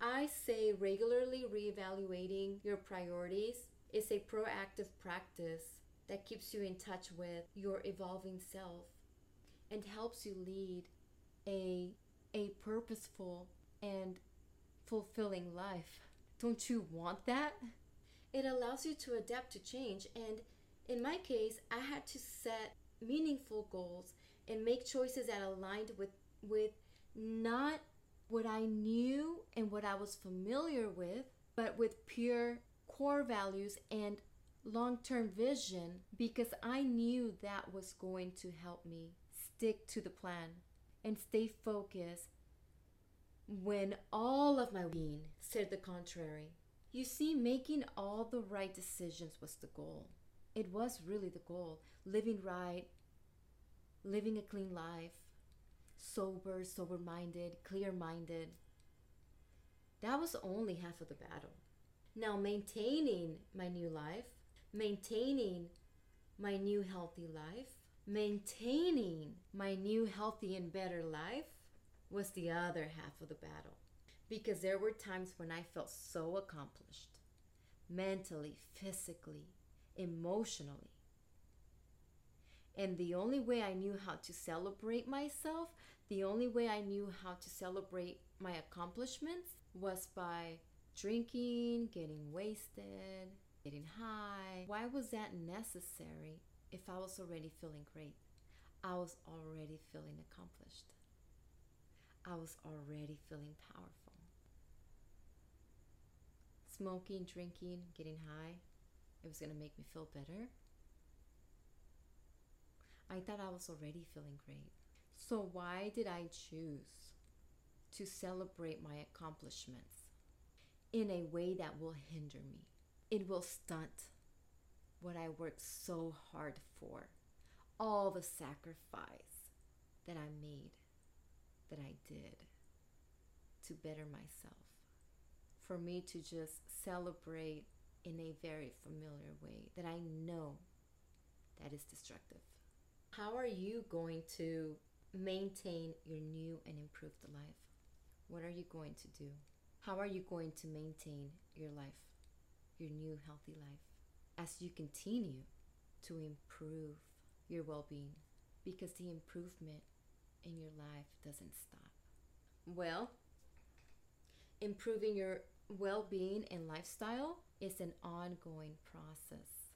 I say regularly reevaluating your priorities is a proactive practice that keeps you in touch with your evolving self and helps you lead a a purposeful and fulfilling life. Don't you want that? It allows you to adapt to change and in my case, I had to set meaningful goals and make choices that aligned with with not what I knew and what I was familiar with, but with pure core values and long term vision because I knew that was going to help me stick to the plan and stay focused when all of my being said the contrary. You see, making all the right decisions was the goal. It was really the goal. Living right, living a clean life, sober, sober minded, clear minded. That was only half of the battle. Now, maintaining my new life, maintaining my new healthy life, maintaining my new healthy and better life was the other half of the battle. Because there were times when I felt so accomplished mentally, physically, emotionally. And the only way I knew how to celebrate myself the only way I knew how to celebrate my accomplishments was by drinking, getting wasted, getting high. Why was that necessary if I was already feeling great? I was already feeling accomplished. I was already feeling powerful. Smoking, drinking, getting high, it was going to make me feel better. I thought I was already feeling great. So, why did I choose to celebrate my accomplishments in a way that will hinder me? It will stunt what I worked so hard for, all the sacrifice that I made, that I did to better myself. For me to just celebrate in a very familiar way that I know that is destructive. How are you going to maintain your new and improved life? What are you going to do? How are you going to maintain your life, your new healthy life, as you continue to improve your well being? Because the improvement in your life doesn't stop. Well, improving your well being and lifestyle is an ongoing process.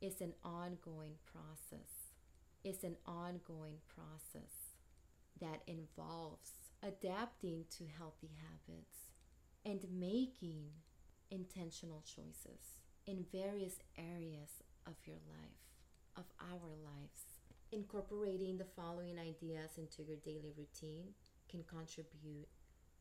It's an ongoing process. It's an ongoing process that involves adapting to healthy habits and making intentional choices. in various areas of your life, of our lives. Incorporating the following ideas into your daily routine can contribute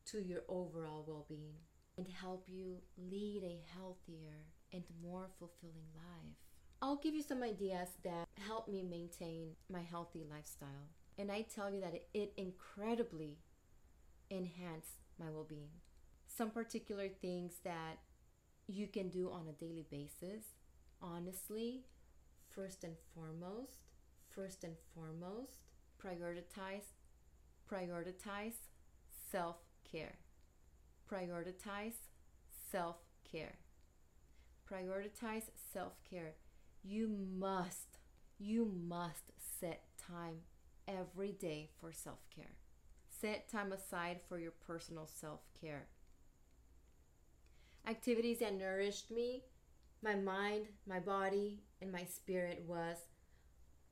to your overall well being and help you lead a healthier and more fulfilling life. I'll give you some ideas that help me maintain my healthy lifestyle. And I tell you that it incredibly enhanced my well being. Some particular things that you can do on a daily basis, honestly, first and foremost, first and foremost, prioritize, prioritize self care. Prioritize self care. Prioritize self care. You must, you must set time every day for self care. Set time aside for your personal self care. Activities that nourished me, my mind, my body, and my spirit was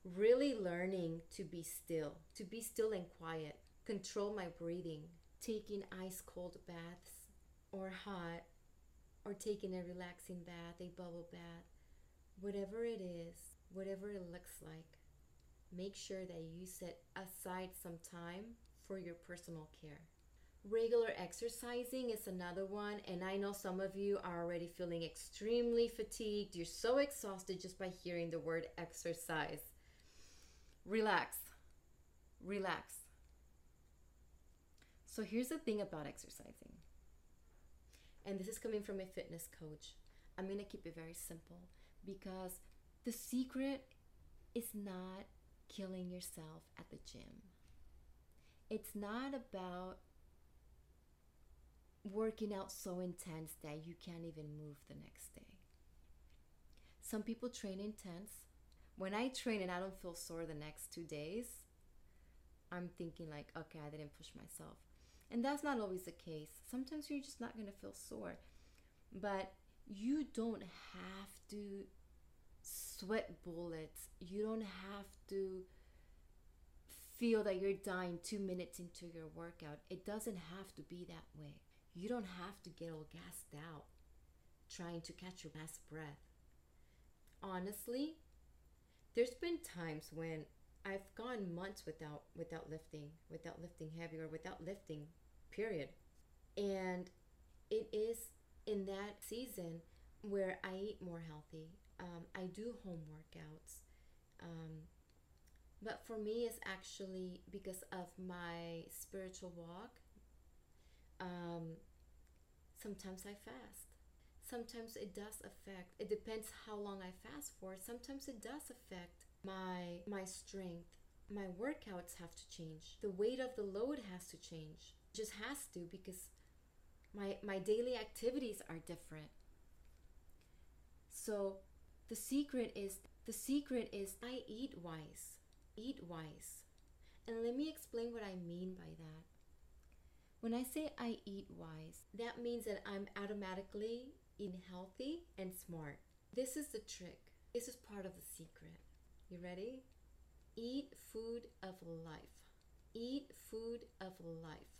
really learning to be still, to be still and quiet, control my breathing, taking ice cold baths or hot, or taking a relaxing bath, a bubble bath, whatever it is, whatever it looks like, make sure that you set aside some time for your personal care. Regular exercising is another one, and I know some of you are already feeling extremely fatigued. You're so exhausted just by hearing the word exercise. Relax. Relax. So here's the thing about exercising. And this is coming from a fitness coach. I'm to keep it very simple because the secret is not killing yourself at the gym. It's not about working out so intense that you can't even move the next day. Some people train intense. When I train and I don't feel sore the next two days, I'm thinking like, okay, I didn't push myself. And that's not always the case. Sometimes you're just not going to feel sore. But you don't have to sweat bullets. You don't have to feel that you're dying two minutes into your workout. It doesn't have to be that way. You don't have to get all gassed out trying to catch your last breath. Honestly, there's been times when I've gone months without without lifting, without lifting heavy or without lifting, period. And it is in that season where I eat more healthy. Um, I do home workouts. Um, but for me, it's actually because of my spiritual walk. Um, sometimes I fast. Sometimes it does affect. It depends how long I fast for. Sometimes it does affect my my strength. My workouts have to change. The weight of the load has to change. It just has to because my my daily activities are different. So the secret is the secret is I eat wise. Eat wise. And let me explain what I mean by that. When I say I eat wise, that means that I'm automatically eating healthy and smart. This is the trick. This is part of the secret. You ready? Eat food of life. Eat food of life.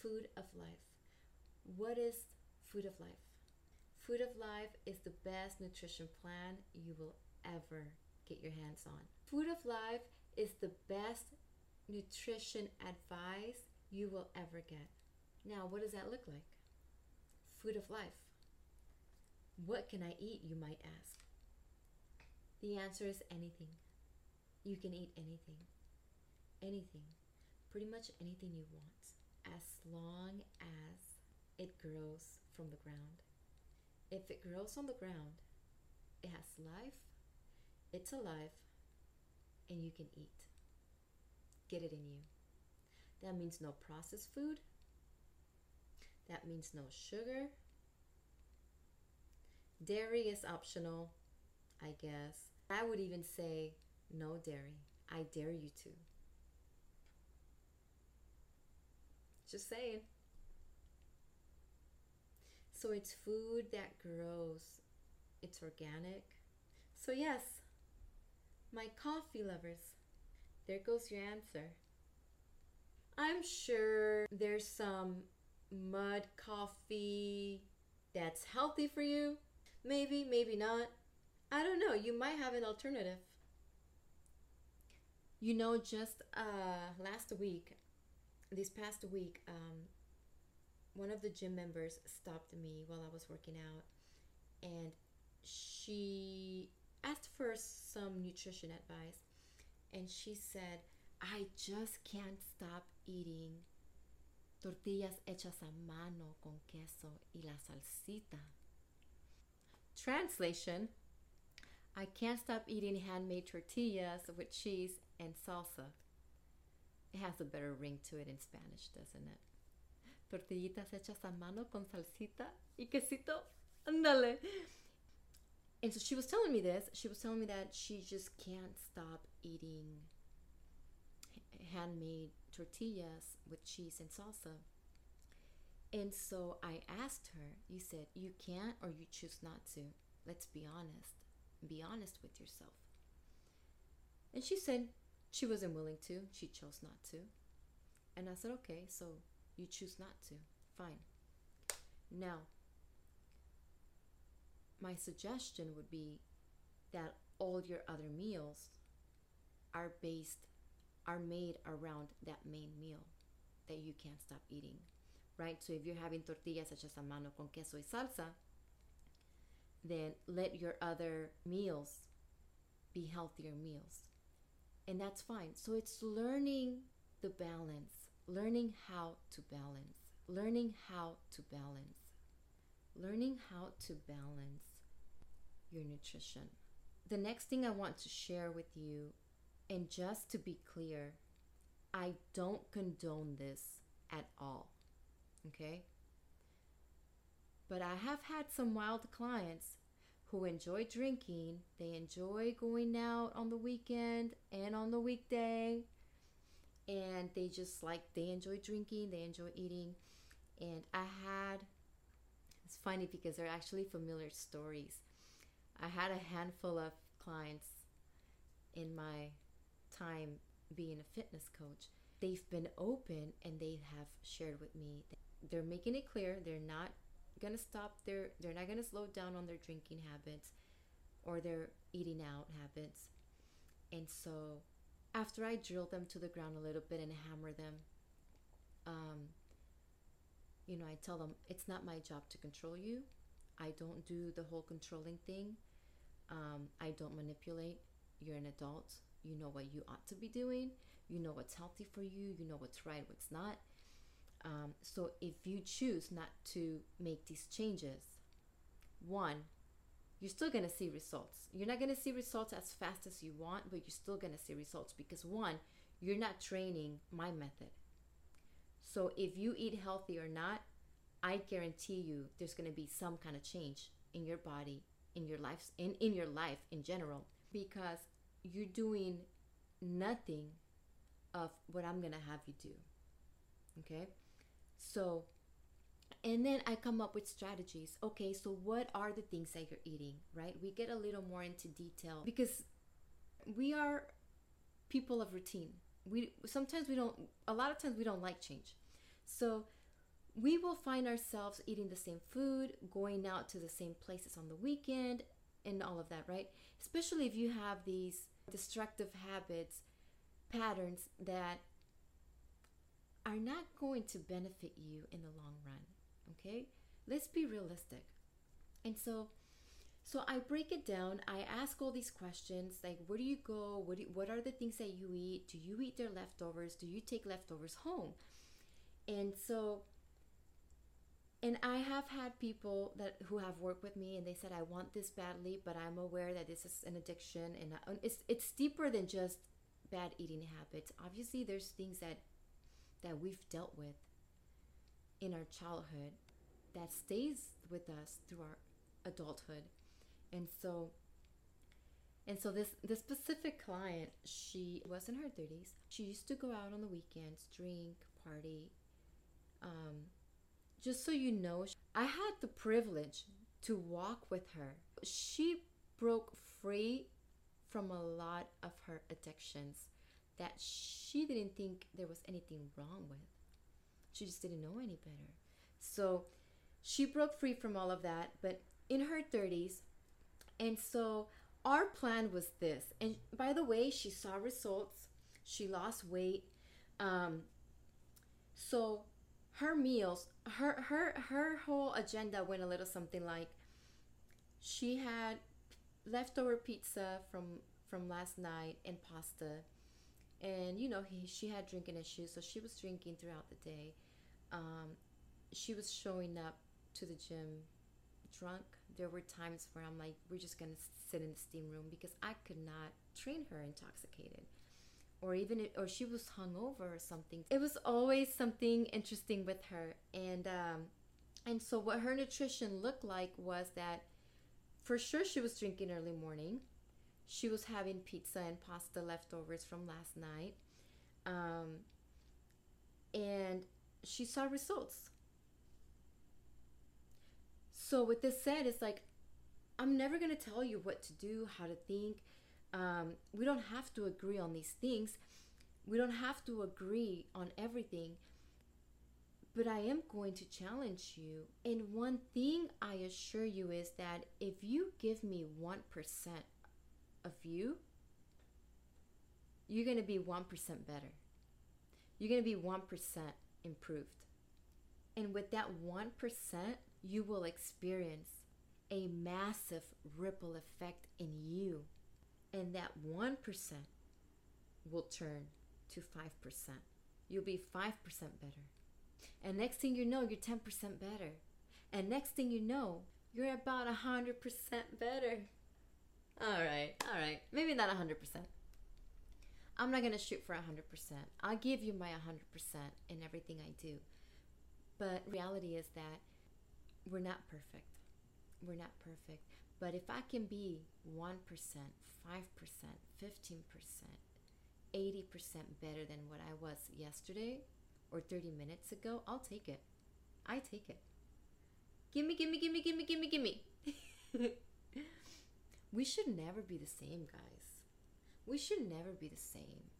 Food of life. What is food of life? Food of life is the best nutrition plan you will ever get your hands on. Food of life is the best nutrition advice you will ever get. Now, what does that look like? Food of life. What can I eat, you might ask? The answer is anything. You can eat anything. Anything. Pretty much anything you want. As long as it grows from the ground. If it grows on the ground, it has life, it's alive, and you can eat. Get it in you. That means no processed food. That means no sugar. Dairy is optional, I guess. I would even say no dairy. I dare you to. Just saying. So it's food that grows, it's organic. So, yes, my coffee lovers, there goes your answer. I'm sure there's some mud coffee that's healthy for you. Maybe, maybe not. I don't know. You might have an alternative. You know, just uh, last week, this past week, um, one of the gym members stopped me while I was working out and she asked for some nutrition advice. And she said, I just can't stop eating tortillas hechas a mano con queso y la salsita. Translation I can't stop eating handmade tortillas with cheese and salsa. It has a better ring to it in Spanish, doesn't it? Tortillitas hechas a mano con salsita y quesito. Andale. And so she was telling me this. She was telling me that she just can't stop eating handmade tortillas with cheese and salsa. And so I asked her, You said you can't or you choose not to. Let's be honest. Be honest with yourself. And she said she wasn't willing to. She chose not to. And I said, Okay, so you choose not to. Fine. Now, my suggestion would be that all your other meals are based are made around that main meal that you can't stop eating right so if you're having tortillas hechas a mano con queso y salsa then let your other meals be healthier meals and that's fine so it's learning the balance learning how to balance learning how to balance learning how to balance your nutrition. The next thing I want to share with you, and just to be clear, I don't condone this at all. Okay? But I have had some wild clients who enjoy drinking, they enjoy going out on the weekend and on the weekday, and they just like they enjoy drinking, they enjoy eating. And I had it's funny because they're actually familiar stories. I had a handful of clients in my time being a fitness coach. They've been open and they have shared with me. They're making it clear they're not to stop their they're not to slow down on their drinking habits or their eating out habits. And so after I drill them to the ground a little bit and hammer them, um, you know, I tell them it's not my job to control you. I don't do the whole controlling thing. Um, I don't manipulate. You're an adult. You know what you ought to be doing. You know what's healthy for you. You know what's right, what's not. Um, so if you choose not to make these changes, one, you're still going to see results. You're not going to see results as fast as you want, but you're still going to see results because one, you're not training my method. So if you eat healthy or not, I guarantee you there's going to be some kind of change in your body, in your life, in, in your life in general, because you're doing nothing of what I'm going to have you do. Okay? So, and then I come up with strategies. Okay, so what are the things that you're eating, right? We get a little more into detail because we are people of routine. We sometimes we don't a lot of times we don't like change. So we will find ourselves eating the same food, going out to the same places on the weekend, and all of that, right? Especially if you have these destructive habits, patterns that are not going to benefit you in the long run, okay? Let's be realistic. And so, so I break it down. I ask all these questions like, where do you go? What, do, what are the things that you eat? Do you eat their leftovers? Do you take leftovers home? And so, and I have had people that who have worked with me, and they said, "I want this badly, but I'm aware that this is an addiction, and uh, I, it's it's deeper than just bad eating habits. Obviously, there's things that that we've dealt with in our childhood that stays with us through our adulthood, and so." And so this this specific client, she was in her 30s. She used to go out on the weekends, drink, party, um, just so you know, I had the privilege to walk with her. She broke free from a lot of her addictions that she didn't think there was anything wrong with. She just didn't know any better. So she broke free from all of that, but in her 30s. And so our plan was this. And by the way, she saw results. She lost weight. Um, so her meals, her her her whole agenda went a little something like she had leftover pizza from from last night and pasta and you know he, she had drinking issues so she was drinking throughout the day um, she was showing up to the gym drunk. There were times where i'm like we're just gonna sit in the steam room because i could not train her intoxicated. Or even it, or she was hungover or something. It was always something interesting with her. And um, and so what her nutrition looked like was that for sure she was drinking early morning. She was having pizza and pasta leftovers from last night. Um, and she saw results. So, with this said, it's like, I'm never to tell you what to do, how to think. Um, we don't have to agree on these things. We don't have to agree on everything. But I am going to challenge you. And one thing I assure you is that if you give me 1% of you, you're going to be 1% better. You're going to be 1% improved. And with that 1%, you will experience a massive ripple effect in you. And that 1% will turn to 5%. You'll be 5% better. And next thing you know, you're 10% better. And next thing you know, you're about 100% better. All right, all right. Maybe not 100%. I'm not going to shoot for 100%. I'll give you my 100% in everything I do. But reality is that we're not perfect. We're not perfect. But if I can be 1%, 5%, 15%, 80% better than what I was yesterday or 30 minutes ago, I'll take it. I take it. Gimme, gimme, gimme, gimme, gimme, gimme. we should never be the same, guys. We should never be the same.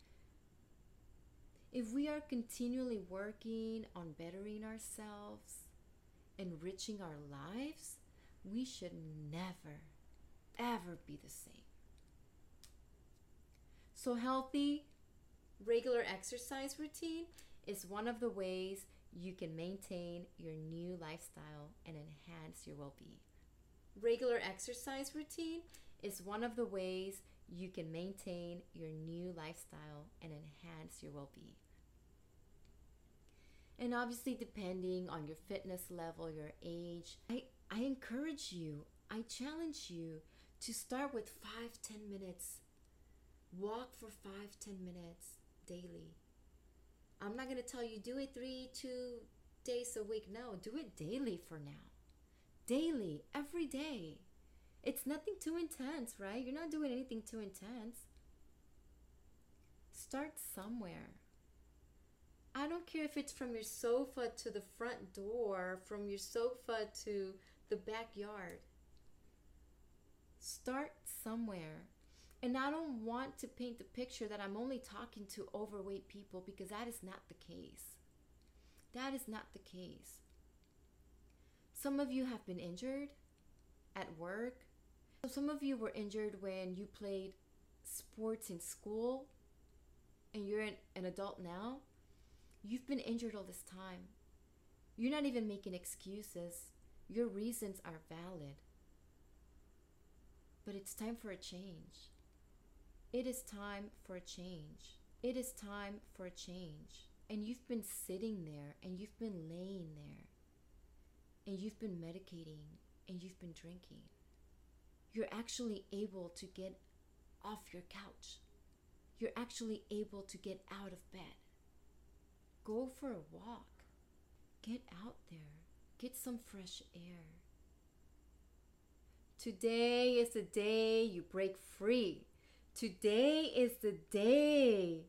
If we are continually working on bettering ourselves, enriching our lives, we should never, ever be the same. So, healthy, regular exercise routine is one of the ways you can maintain your new lifestyle and enhance your well being. Regular exercise routine is one of the ways you can maintain your new lifestyle and enhance your well being. And obviously, depending on your fitness level, your age, I, I encourage you, I challenge you to start with five, ten minutes. Walk for five, ten minutes daily. I'm not going to tell you do it three, two days a week. No, do it daily for now. Daily, every day. It's nothing too intense, right? You're not doing anything too intense. Start somewhere. I don't care if it's from your sofa to the front door, from your sofa to the backyard. Start somewhere. And I don't want to paint the picture that I'm only talking to overweight people because that is not the case. That is not the case. Some of you have been injured at work, some of you were injured when you played sports in school and you're an, an adult now. You've been injured all this time. You're not even making excuses. Your reasons are valid. But it's time for a change. It is time for a change. It is time for a change. And you've been sitting there and you've been laying there and you've been medicating and you've been drinking you're actually able to get off your couch. You're actually able to get out of bed. Go for a walk. Get out there. Get some fresh air. Today is the day you break free. Today is the day.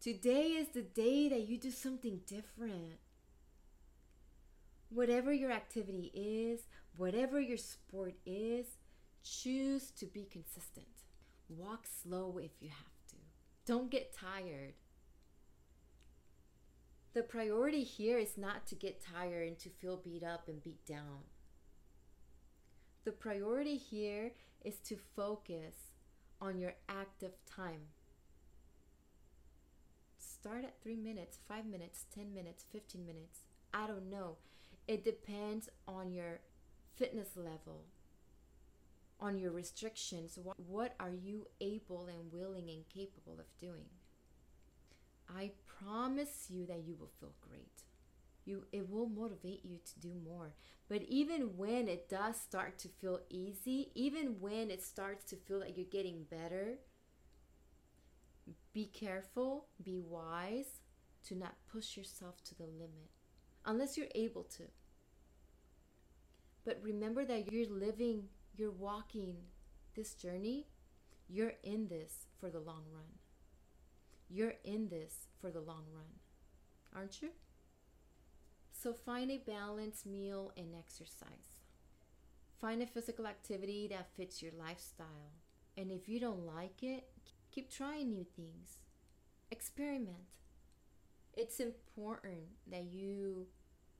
Today is the day that you do something different. Whatever your activity is, whatever your sport is, Choose to be consistent. Walk slow if you have to. Don't get tired. The priority here is not to get tired and to feel beat up and beat down. The priority here is to focus on your active time. Start at three minutes, five minutes, 10 minutes, 15 minutes. I don't know. It depends on your fitness level, on your restrictions. What, are you able and willing and capable of doing? I promise you that you will feel great. You, it will motivate you to do more. But even when it does start to feel easy, even when it starts to feel like you're getting better, be careful, be wise to not push yourself to the limit unless you're able to. But remember that you're living, you're walking this journey, you're in this for the long run. You're in this for the long run, aren't you? So find a balanced meal and exercise. Find a physical activity that fits your lifestyle. And if you don't like it, keep trying new things. Experiment. It's important that you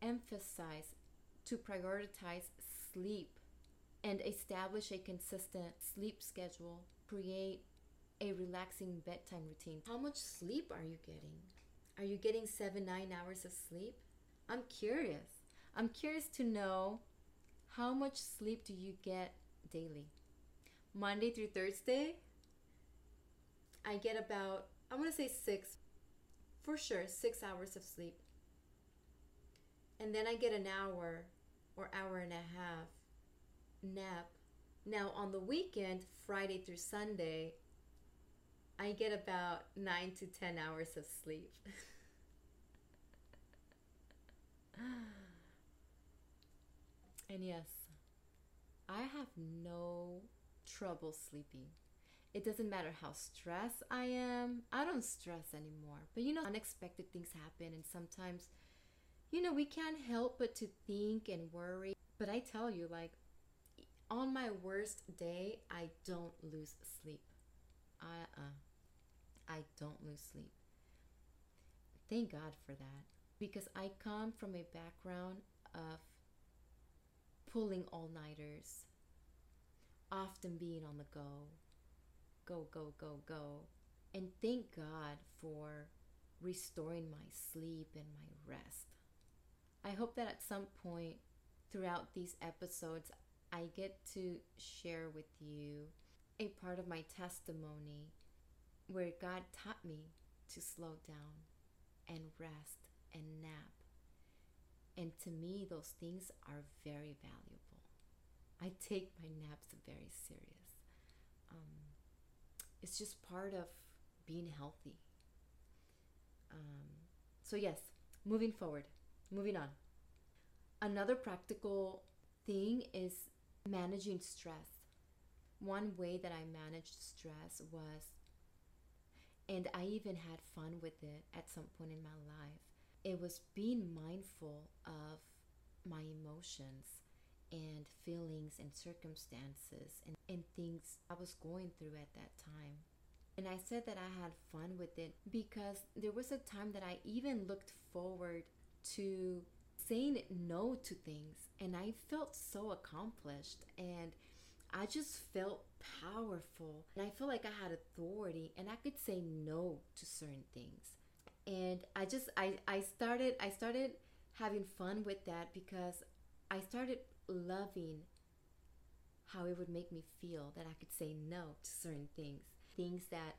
emphasize to prioritize sleep and establish a consistent sleep schedule. Create a relaxing bedtime routine. How much sleep are you getting? Are you getting seven, nine hours of sleep? I'm curious. I'm curious to know how much sleep do you get daily? Monday through Thursday, I get about, I'm to say six, for sure, six hours of sleep. And then I get an hour or hour and a half nap. Now, on the weekend, Friday through Sunday, I get about nine to 10 hours of sleep. and yes, I have no trouble sleeping. It doesn't matter how stressed I am. I don't stress anymore. But you know, unexpected things happen, and sometimes, you know, we can't help but to think and worry. But I tell you, like, on my worst day, I don't lose sleep. I, uh, I don't lose sleep. Thank God for that because I come from a background of pulling all nighters, often being on the go, go, go, go, go. And thank God for restoring my sleep and my rest. I hope that at some point throughout these episodes, I get to share with you a part of my testimony where God taught me to slow down and rest and nap. And to me, those things are very valuable. I take my naps very serious. Um, it's just part of being healthy. Um, so, yes, moving forward, moving on. Another practical thing is managing stress. One way that I managed stress was, and I even had fun with it at some point in my life, it was being mindful of my emotions and feelings and circumstances and, and things I was going through at that time. And I said that I had fun with it because there was a time that I even looked forward to saying no to things and I felt so accomplished and I just felt powerful. And I felt like I had authority and I could say no to certain things. And i just i i started i started having fun with that because i started loving how it would make me feel that i could say no to certain things things that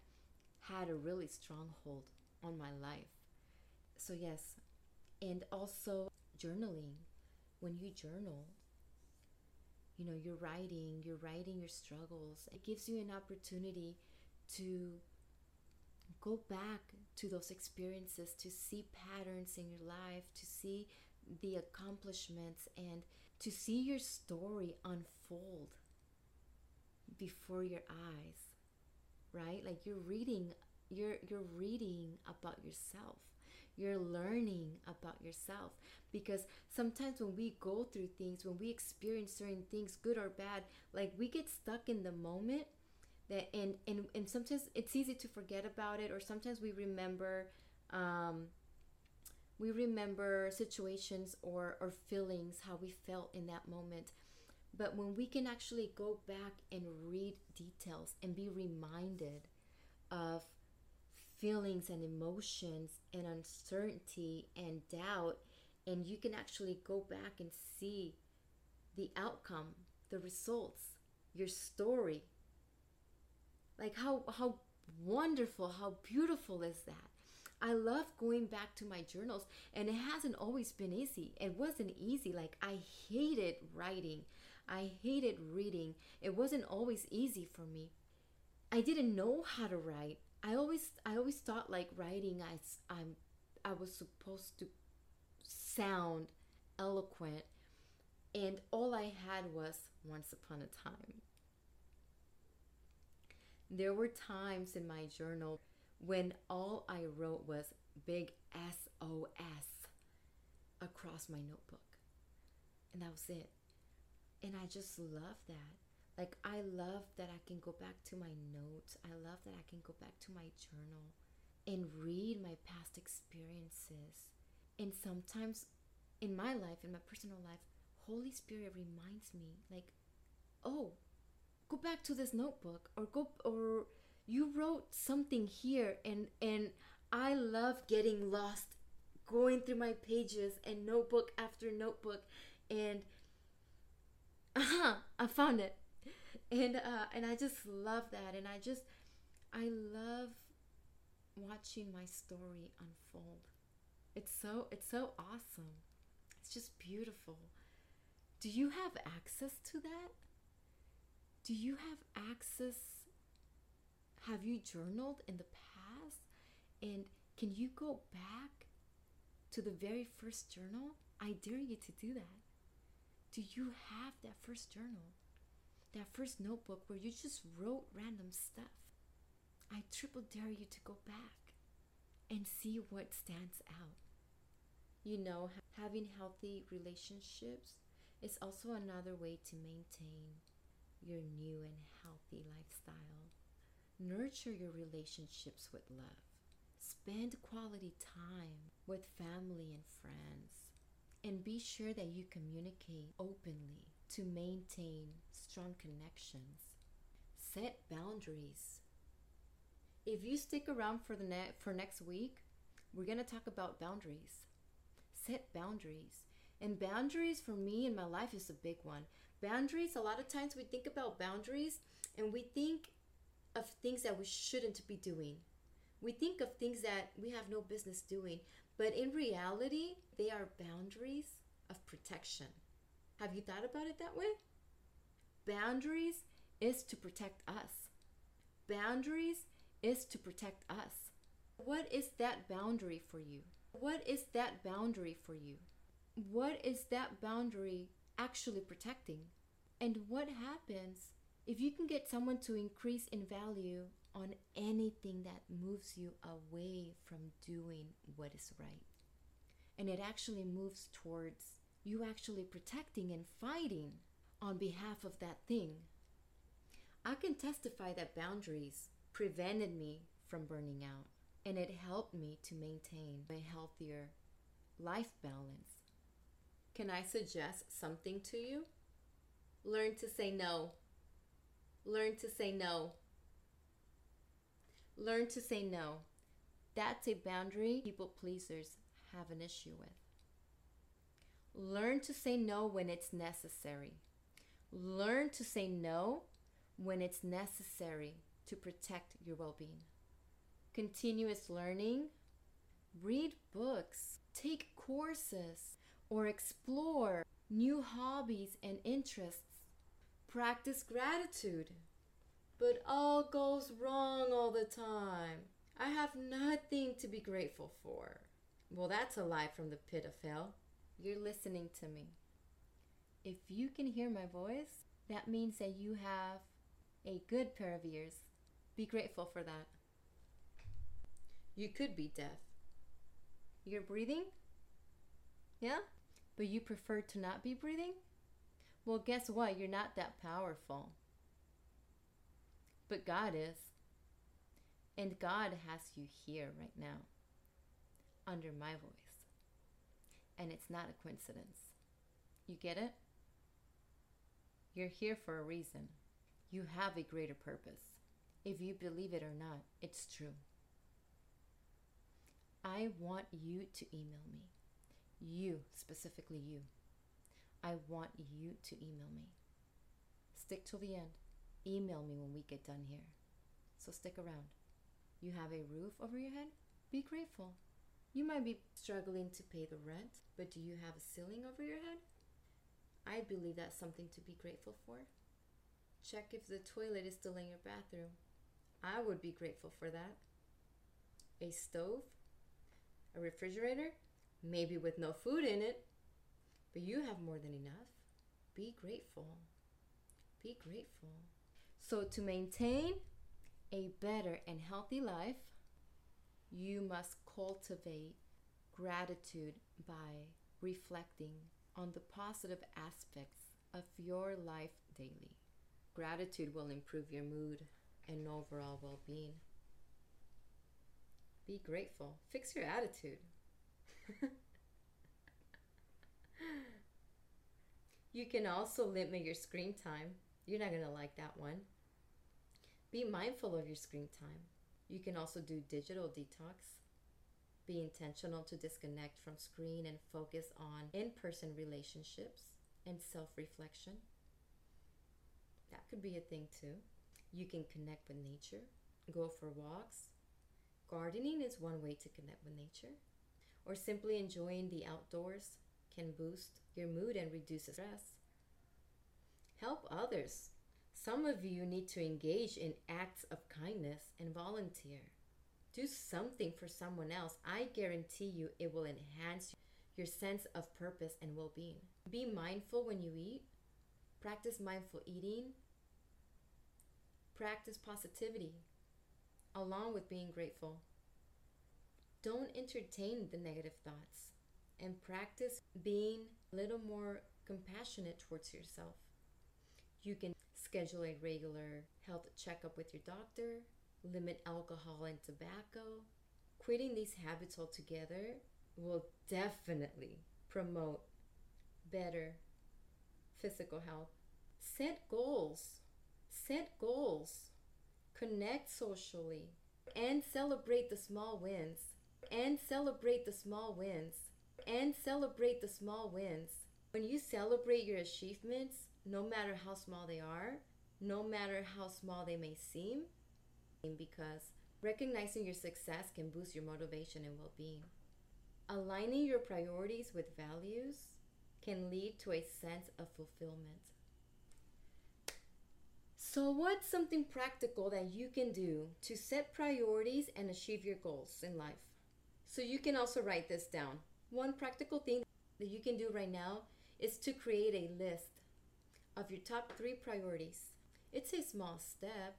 had a really strong hold on my life. So yes. And also journaling. When you journal you know you're writing you're writing your struggles. It gives you an opportunity to go back to those experiences to see patterns in your life, to see the accomplishments, and to see your story unfold before your eyes right? Like you're reading you're you're reading about yourself you're learning about yourself. Because sometimes when we go through things when we experience certain things good or bad like we get stuck in the moment that and and and sometimes it's easy to forget about it or sometimes we remember um, we remember situations or or feelings how we felt in that moment. But when we can actually go back and read details and be reminded of feelings and emotions and uncertainty and doubt, and you can actually go back and see the outcome, the results, your story. Like how how wonderful, how beautiful is that? I love going back to my journals and it hasn't always been easy. It wasn't easy. Like I hated writing. I hated reading. It wasn't always easy for me. I didn't know how to write. I always I always thought like writing I I'm I was supposed to sound eloquent and all I had was once upon a time. There were times in my journal when all I wrote was big SOS across my notebook. And that was it. And I just love that. Like, I love that I can go back to my notes. I love that I can go back to my journal and read my past experiences. And sometimes in my life, in my personal life, Holy Spirit reminds me, like, oh, go back to this notebook or go, or you wrote something here and and I love getting lost going through my pages and notebook after notebook and uh-huh, I found it. And uh and I just love that and I just I love watching my story unfold. It's so it's so awesome. It's just beautiful. Do you have access to that? Do you have access have you journaled in the past? And can you go back to the very first journal? I dare you to do that. Do you have that first journal? That first notebook where you just wrote random stuff? I triple dare you to go back and see what stands out. You know, having healthy relationships is also another way to maintain your new and healthy lifestyle. Nurture your relationships with love. Spend quality time with family and friends. And be sure that you communicate openly to maintain strong connections. Set boundaries. If you stick around for the ne- for next week, we're going to talk about boundaries. Set boundaries. And boundaries for me in my life is a big one. Boundaries, a lot of times we think about boundaries and we think of things that we shouldn't be doing. We think of things that we have no business doing, but in reality, they are boundaries of protection. Have you thought about it that way? Boundaries is to protect us. Boundaries is to protect us. What is that boundary for you? What is that boundary for you? What is that boundary actually protecting? And what happens if you can get someone to increase in value on anything that moves you away from doing what is right, and it actually moves towards you actually protecting and fighting on behalf of that thing, I can testify that boundaries prevented me from burning out and it helped me to maintain a healthier life balance. Can I suggest something to you? Learn to say no. Learn to say no. Learn to say no. That's a boundary people pleasers have an issue with. Learn to say no when it's necessary. Learn to say no when it's necessary to protect your well being. Continuous learning. Read books. Take courses or explore new hobbies and interests practice gratitude. But all goes wrong all the time. I have nothing to be grateful for. Well, that's a lie from the pit of hell. You're listening to me. If you can hear my voice, that means that you have a good pair of ears. Be grateful for that. You could be deaf. You're breathing? Yeah? But you prefer to not be breathing? Well, guess what? You're not that powerful. But God is. And God has you here right now, under my voice. And it's not a coincidence. You get it? You're here for a reason. You have a greater purpose. If you believe it or not, it's true. I want you to email me. You, specifically you. I want you to email me. Stick till the end. Email me when we get done here. So stick around. You have a roof over your head? Be grateful. You might be Struggling to pay the rent, but do you have a ceiling over your head? I believe that's something to be grateful for. Check if the toilet is still in your bathroom. I would be grateful for that. A stove, a refrigerator, maybe with no food in it, but you have more than enough. Be grateful. Be grateful. So, to maintain a better and healthy life, you must cultivate gratitude by reflecting on the positive aspects of your life daily. Gratitude will improve your mood and overall well being. Be grateful. Fix your attitude. you can also limit your screen time. You're not going to like that one. Be mindful of your screen time. You can also do digital detox. Be intentional to disconnect from screen and focus on in person relationships and self reflection. That could be a thing too. You can connect with nature, go for walks. Gardening is one way to connect with nature. Or simply enjoying the outdoors can boost your mood and reduce stress. Help others. Some of you need to engage in acts of kindness and volunteer. Do something for someone else. I guarantee you it will enhance your sense of purpose and well being. Be mindful when you eat. Practice mindful eating. Practice positivity along with being grateful. Don't entertain the negative thoughts and practice being a little more compassionate towards yourself. You can schedule a regular health checkup with your doctor, limit alcohol and tobacco. Quitting these habits altogether will definitely promote better physical health. Set goals. Set goals. Connect socially and celebrate the small wins. And celebrate the small wins. And celebrate the small wins. When you celebrate your achievements, no matter how small they are, no matter how small they may seem, because recognizing your success can boost your motivation and well being. Aligning your priorities with values can lead to a sense of fulfillment. So, what's something practical that you can do to set priorities and achieve your goals in life? So, you can also write this down. One practical thing that you can do right now is to create a list of your top three priorities. It's a small step,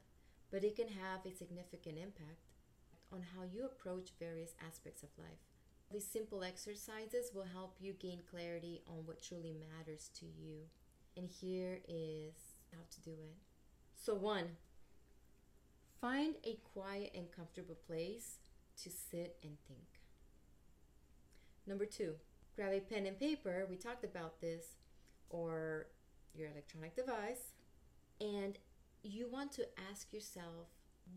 but it can have a significant impact on how you approach various aspects of life. These simple exercises will help you gain clarity on what truly matters to you. And here is how to do it. So, one, find a quiet and comfortable place to sit and think. Number two, grab a pen and paper. We talked about this, or your electronic device, and you want to ask yourself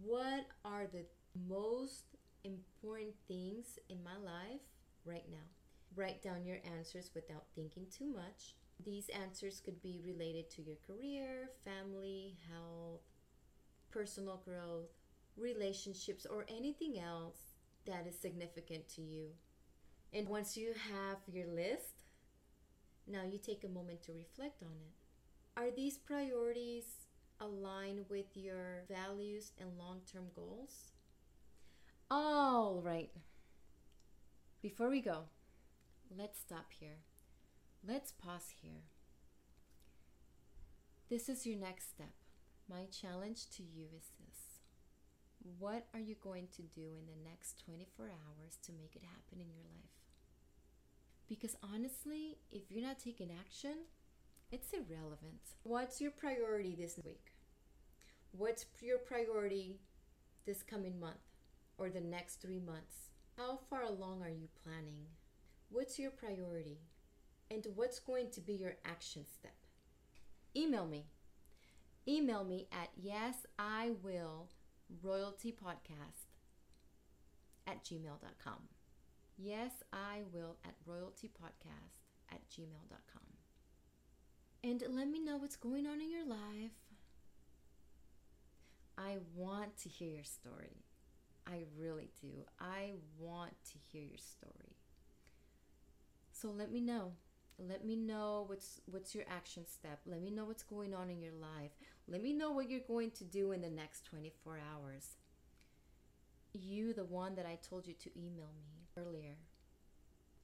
what are the most important things in my life right now? Write down your answers without thinking too much. These answers could be related to your career, family, health, personal growth, relationships, or anything else that is significant to you. And once you have your list, now you take a moment to reflect on it. Are these priorities aligned with your values and long term goals? All right. Before we go, let's stop here. Let's pause here. This is your next step. My challenge to you is this What are you going to do in the next 24 hours to make it happen in your life? Because honestly, if you're not taking action, it's irrelevant. What's your priority this week? What's your priority this coming month or the next three months? How far along are you planning? What's your priority? And what's going to be your action step? email me. Email me at yes, I will royalty podcast at gmail.com. Yes, I will at royaltypodcast at gmail.com. And let me know what's going on in your life. I want to hear your story. I really do. I want to hear your story. So let me know. Let me know what's what's your action step. Let me know what's going on in your life. Let me know what you're going to do in the next 24 hours. You, the one that I told you to email me earlier.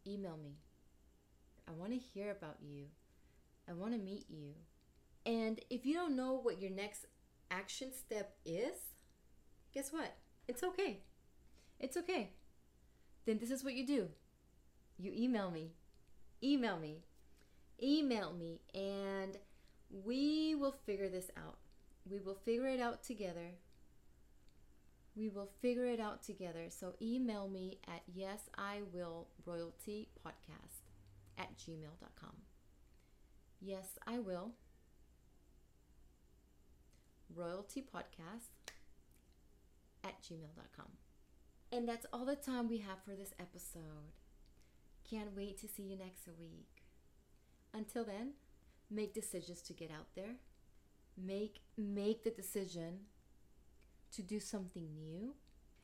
Email me. I want to hear about you. I want to meet you. And if you don't know what your next action step is, guess what? It's okay. It's okay. Then this is what you do you email me. Email me. Email me, and we will figure this out. We will figure it out together. We will figure it out together. So email me at yesiwillroyaltypodcast at gmail.com. Yes, I will. Royalty podcast at gmail.com. And that's all the time we have for this episode. Can't wait to see you next week. Until then, make decisions to get out there. Make make the decision to do something new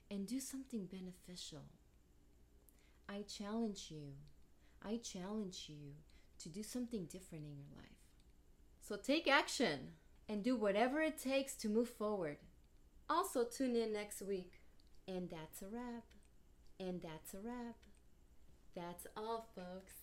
and do something beneficial. I challenge you. I challenge you to do something different in your life. So take action and do whatever it takes to move forward. Also, tune in next week. And that's a wrap. And that's a wrap. That's all, folks.